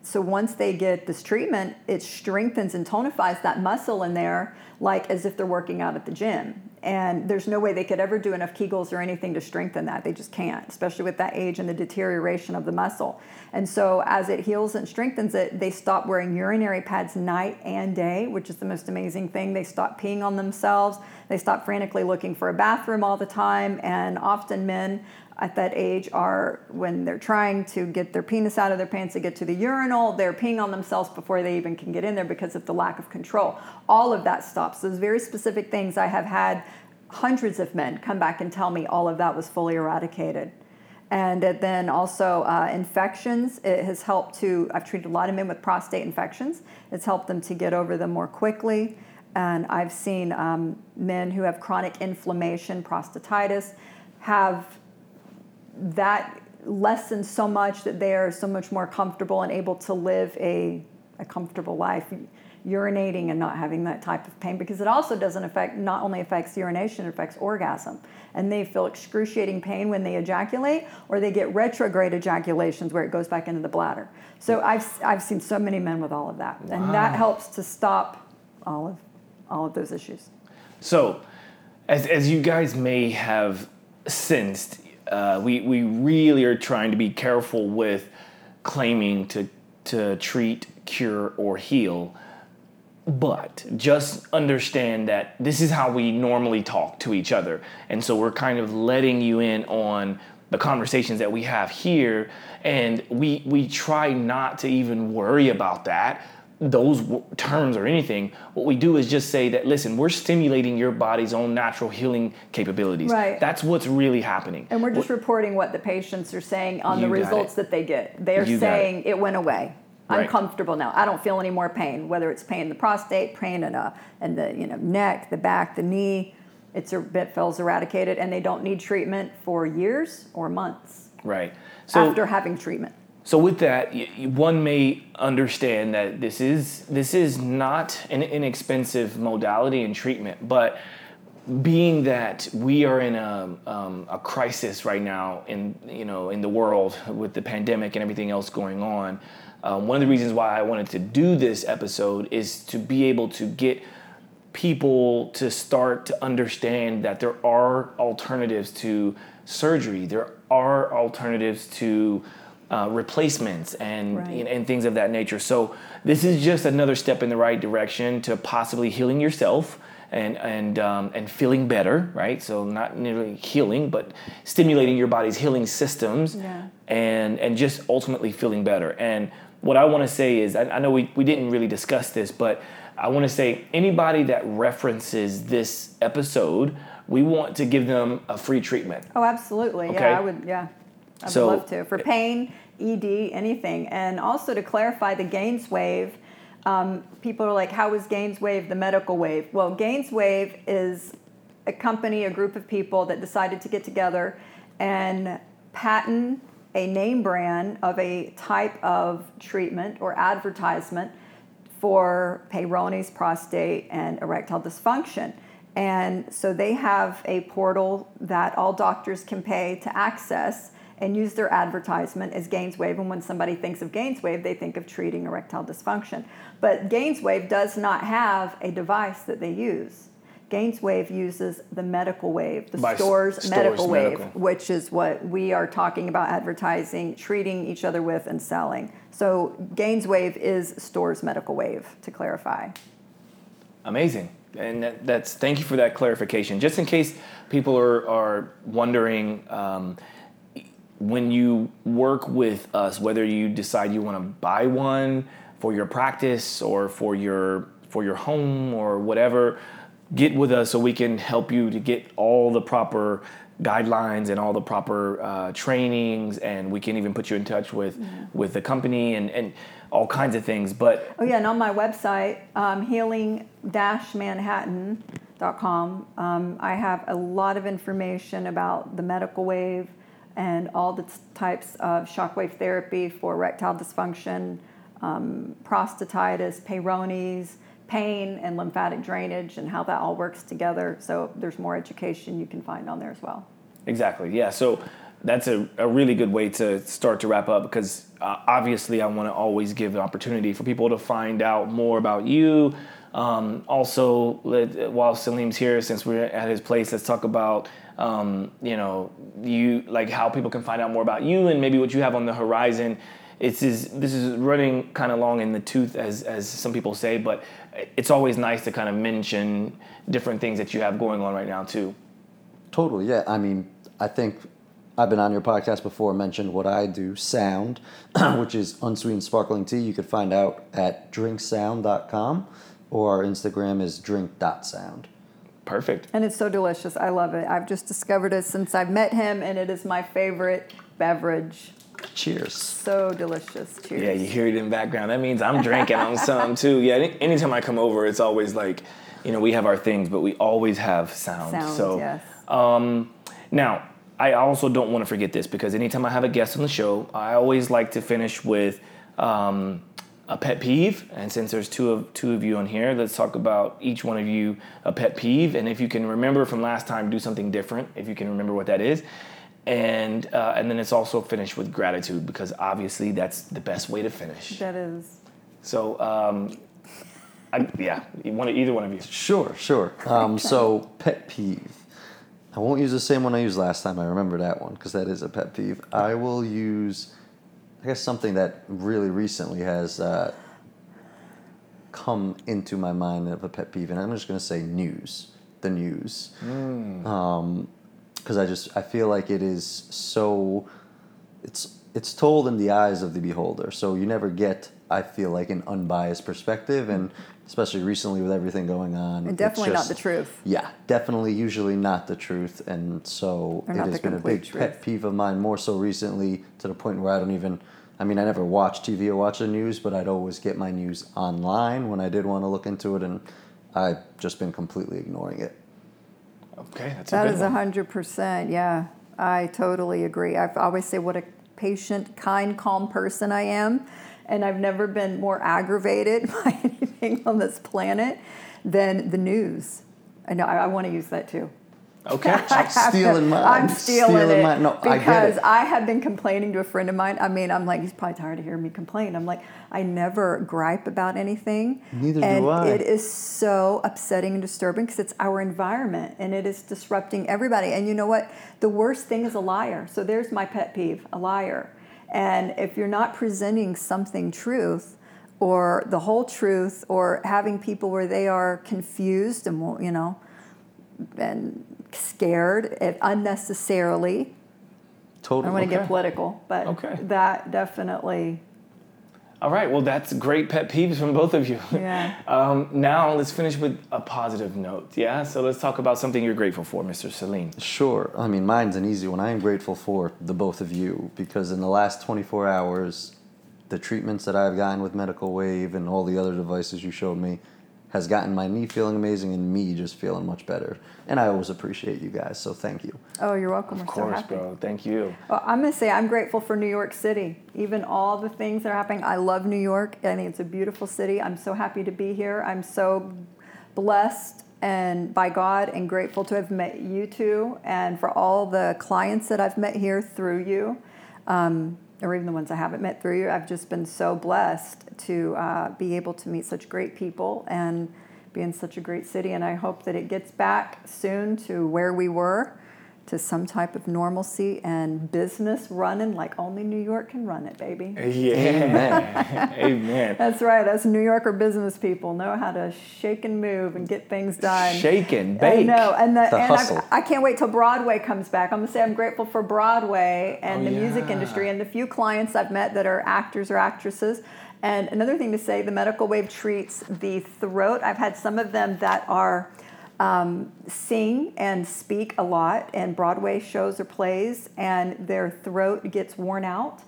so once they get this treatment, it strengthens and tonifies that muscle in there, like as if they're working out at the gym. And there's no way they could ever do enough Kegels or anything to strengthen that. They just can't, especially with that age and the deterioration of the muscle. And so as it heals and strengthens it, they stop wearing urinary pads night and day, which is the most amazing thing. They stop peeing on themselves. They stop frantically looking for a bathroom all the time. And often men at that age are when they're trying to get their penis out of their pants to get to the urinal, they're peeing on themselves before they even can get in there because of the lack of control. All of that stops. Those very specific things I have had hundreds of men come back and tell me all of that was fully eradicated. And then also uh, infections, it has helped to, I've treated a lot of men with prostate infections. It's helped them to get over them more quickly. And I've seen um, men who have chronic inflammation, prostatitis, have that lessens so much that they are so much more comfortable and able to live a, a comfortable life urinating and not having that type of pain because it also doesn't affect not only affects urination it affects orgasm. And they feel excruciating pain when they ejaculate or they get retrograde ejaculations where it goes back into the bladder. So i've, I've seen so many men with all of that. And that helps to stop all of all of those issues. So, as, as you guys may have sensed, uh, we, we really are trying to be careful with claiming to, to treat, cure, or heal. But just understand that this is how we normally talk to each other. And so we're kind of letting you in on the conversations that we have here. And we, we try not to even worry about that those w- terms or anything. What we do is just say that, listen, we're stimulating your body's own natural healing capabilities. Right. That's what's really happening. And we're just reporting what the patients are saying on the results that they get. They're You saying it. went away. I'm comfortable now. I don't feel any more pain, whether it's pain in the prostate, pain in, a, in the you know, neck, the back, the knee. It's er, a bit feels eradicated, and they don't need treatment for years or months Right. So, after having treatment. So with that, one may understand that this is this is not an inexpensive modality in treatment, but being that we are in a, um, a crisis right now in you know in the world with the pandemic and everything else going on, um, one of the reasons why I wanted to do this episode is to be able to get people to start to understand that there are alternatives to surgery. There are alternatives to uh, replacements and Right. and things of that nature. So this is just another step in the right direction to possibly healing yourself and and um, and feeling better, right? So not nearly healing, but stimulating your body's healing systems Yeah. and and just ultimately feeling better. And what I want to say is, I, I know we, we didn't really discuss this, but I want to say anybody that references this episode, we want to give them a free treatment. Oh, absolutely. Okay. Yeah, I would. Yeah, I would So- love to for pain, ED, anything, and also to clarify the GAINSWave. Um, people are like, "How is GAINSWave the medical wave?" Well, GAINSWave is a company, a group of people that decided to get together and patent a name brand of a type of treatment or advertisement for Peyronie's prostate and erectile dysfunction. And so they have a portal that all doctors can pay to access and use their advertisement as GAINSWave. And when somebody thinks of GAINSWave, they think of treating erectile dysfunction. But GAINSWave does not have a device that they use. GAINSWave uses the medical wave, the By Storz, Storz medical wave, which is what we are talking about advertising, treating each other with, and selling. So GAINSWave is Storz medical wave, to clarify. Amazing. And that, that's thank you for that clarification. Just in case people are, are wondering, um, when you work with us, whether you decide you want to buy one for your practice or for your for your home or whatever, get with us so we can help you to get all the proper guidelines and all the proper uh, trainings, and we can even put you in touch with with the company and and all kinds of things. But Oh yeah, and on my website, um, healing-manhattan dot com. Um, I have a lot of information about the medical wave and all the types of shockwave therapy for erectile dysfunction, um, prostatitis, Peyronie's, pain, and lymphatic drainage, and how that all works together. So there's more education you can find on there as well. Exactly. Yeah. So that's a, a really good way to start to wrap up because uh, obviously I want to always give an opportunity for people to find out more about you. Um, also, let, while Salim's here, since we're at his place, let's talk about um, you know you like how people can find out more about you and maybe what you have on the horizon. It's is this is running kind of long in the tooth, as as some people say, but it's always nice to kind of mention different things that you have going on right now too. Totally, yeah. I mean, I think I've been on your podcast before, mentioned what I do, sound, (clears throat) which is unsweetened sparkling tea. You could find out at drinksound.com or our Instagram is drink.sound. Perfect. And it's so delicious. I love it. I've just discovered it since I've met him, and it is my favorite beverage. Cheers. So delicious. Cheers. Yeah, you hear it in the background. That means I'm drinking on (laughs) some too. Yeah, any, anytime I come over, it's always like, you know, we have our things, but we always have sound. Sound, so, yes. um, now, I also don't want to forget this because anytime I have a guest on the show, I always like to finish with um, a pet peeve. And since there's two of two of you on here, let's talk about each one of you a pet peeve. And if you can remember from last time, do something different. If you can remember what that is, and uh, and then it's also finished with gratitude because obviously that's the best way to finish. That is. So um, I, yeah, one of, either one of you. Sure, sure. Um, so, pet peeve. I won't use the same one I used last time. I remember that one because that is a pet peeve. I will use, I guess, something that really recently has uh, come into my mind of a pet peeve, and I'm just going to say news. The news. Hmm. Um, because I just I feel like it is so. It's it's told in the eyes of the beholder, so you never get. I feel like an unbiased perspective, and hmm. Especially recently with everything going on, And definitely just- not the truth. yeah, definitely, usually not the truth, and so it has been a complete big pet peeve of mine. More so recently, to the point where I don't even. I mean, I never watch TV or watch the news, but I'd always get my news online when I did want to look into it, and I've just been completely ignoring it. Okay, that's That a good is one. hundred percent. Yeah, I totally agree. I always say what a patient, kind, calm person I am, and I've never been more aggravated (laughs) by anything on this planet than the news. I know. I, I want to use that too. Okay. (laughs) I have stealing to- mine. I'm stealing, Stealing it mine. No, I because it. I have been complaining to a friend of mine. I mean, I'm like, he's probably tired of hearing me complain. I'm like, I never gripe about anything. Neither do and I. It is so upsetting and disturbing because it's our environment and it is disrupting everybody. And you know what? The worst thing is a liar. So there's my pet peeve: a liar. And if you're not presenting something truth or the whole truth or having people where they are confused and you know, and scared unnecessarily. I Totally. don't want to Okay. get political, but Okay. that definitely, All right. Well, that's great pet peeves from both of you. (laughs) yeah. Um, now let's finish with a positive note. Yeah. So let's talk about something you're grateful for, Mr. Salim. Sure. I mean, mine's an easy one. I am grateful for the both of you because in the last 24 hours, the treatments that I've gotten with Medical Wave and all the other devices you showed me has gotten my knee feeling amazing and me just feeling much better. And I always appreciate you guys, so thank you. Oh, you're welcome. We're Of so course, happy. bro. Thank you. Well, I'm going to say I'm grateful for New York City. Even all the things that are happening. I love New York. I think it's a beautiful city. I'm so happy to be here. I'm so blessed and by God and grateful to have met you two and for all the clients that I've met here through you. Um, or even the ones I haven't met through you. I've just been so blessed to uh, be able to meet such great people and be in such a great city. And I hope that it gets back soon to where we were, to some type of normalcy and business running like only New York can run it, baby. Yeah. (laughs) Amen. (laughs) Amen. That's right. Us New Yorker business people know how to shake and move and get things done. Shake and I bake. know, and the, The and hustle. I, I can't wait till Broadway comes back. I'm gonna say I'm grateful for Broadway and Oh, the music industry and the few clients I've met that are actors or actresses. And another thing to say, the medical wave treats the throat. I've had some of them that are um, sing and speak a lot in Broadway shows or plays, and their throat gets worn out,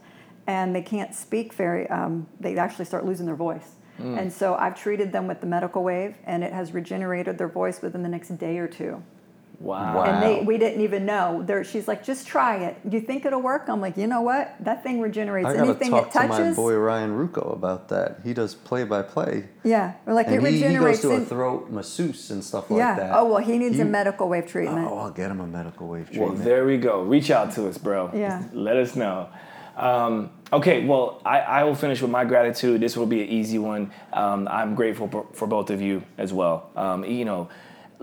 and they can't speak very. Um, they actually start losing their voice. And so I've treated them with the medical wave, and it has regenerated their voice within the next day or two. Wow. Wow. And they, we didn't even know. There, she's like, just try it. Do you think it'll work? I'm like, you know what? That thing regenerates I gotta anything talk it to my touches. boy Ryan Rucco about that. He does play by play, Yeah, we're like it and he, he goes regenerates. to a throat masseuse and stuff yeah. like that. Oh well, he needs He- a medical wave treatment. Oh, I'll get him a medical wave treatment. Well, there we go. Reach out to us, bro. Yeah. Let us know. Um, okay, well, I, I will finish with my gratitude. This will be an easy one. Um, I'm grateful for, for both of you as well. Um, you know,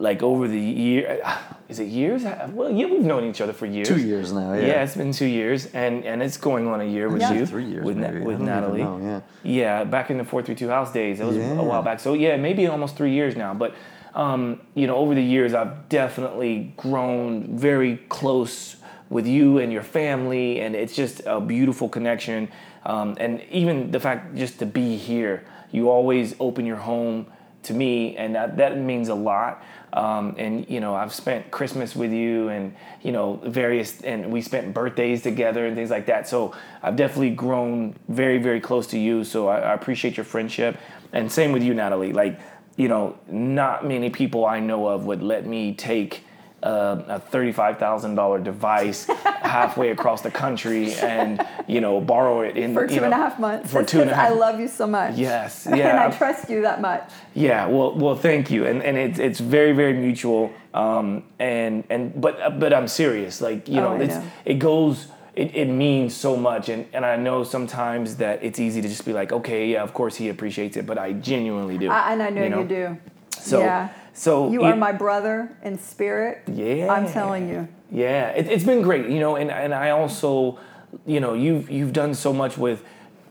like over the year, is it years? Well, yeah, we've known each other for years. Two years now, yeah. Yeah, it's been two years, and, and it's going on a year with Yeah. you. Three years, with, maybe. With Natalie. know, yeah. Yeah, back in the 432 house days. That was Yeah. a while back. So, yeah, maybe almost three years now. But, um, you know, over the years, I've definitely grown very close with you and your family, and it's just a beautiful connection. Um, and even the fact just to be here, you always open your home to me, and that, that means a lot. Um, and you know, I've spent Christmas with you, and you know, various, and we spent birthdays together and things like that. So I've definitely grown very, very close to you. So I, I appreciate your friendship, and same with you, Natalie. Like, you know, not many people I know of would let me take uh, a thirty-five thousand dollar device (laughs) halfway across the country and you know borrow it in for you two and a half months. for two and a half. I love you so much. Yes, Yeah. (laughs) and. I trust you that much. Yeah, well, well, thank you, and and it's it's very very mutual, um, and and but but I'm serious, like you Oh, know, it's know. it goes, it, it means so much, and and I know sometimes that it's easy to just be like, okay, yeah, of course he appreciates it, but I genuinely do, I, and I know you, know? do. So yeah. So You it- are my brother in spirit. Yeah. I'm telling you. Yeah, it, it's been great, you know, and, and I also, you know, you've you've done so much with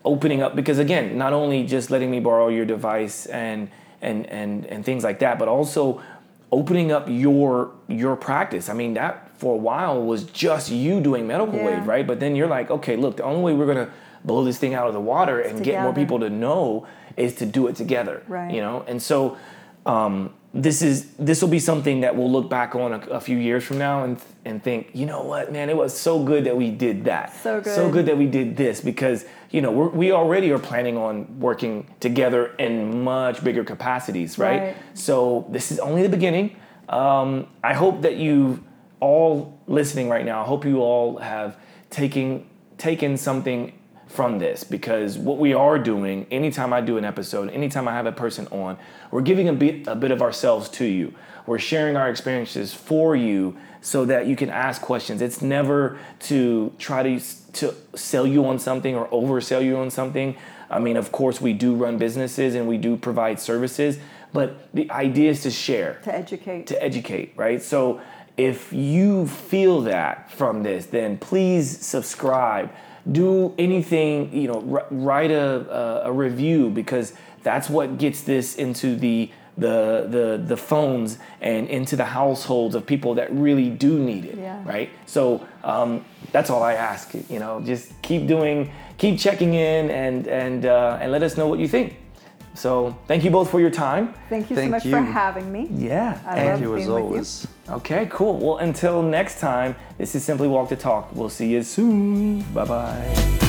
opening up because again, not only just letting me borrow your device and and and and things like that, but also opening up your your practice. I mean, that for a while was just you doing medical Yeah. wave, right? But then you're like, okay, look, the only way we're gonna blow this thing out of the water and get more people to know is to do it together, Right. You know, and so um, this is this will be something that we'll look back on a, a few years from now and and think, you know what, man, it was so good that we did that. So good. So good. that we did this because you know we're, we already are planning on working together in much bigger capacities, right? Right. So this is only the beginning. Um, I hope that you all listening right now. I hope you all have taken taken something from this because what we are doing anytime I do an episode, anytime I have a person on, we're giving a bit a bit of ourselves to you. We're sharing our experiences for you so that you can ask questions. It's never to try to to sell you on something or oversell you on something. I mean, of course, we do run businesses and we do provide services, but the idea is to share To educate. to educate, right? So if you feel that from this, then please subscribe. Do anything, you know, wr- write a, a, a review because that's what gets this into the the the the phones and into the households of people that really do need it, Yeah. right? So um, that's all I ask. You know, just keep doing, keep checking in, and and uh, and let us know what you think. So thank you both for your time. Thank you Thank so much you. for having me. Yeah. I and- love Thank you as being with you. Okay, cool. Well, until next time, this is Simply Walk the Talk. We'll see you soon. Bye bye.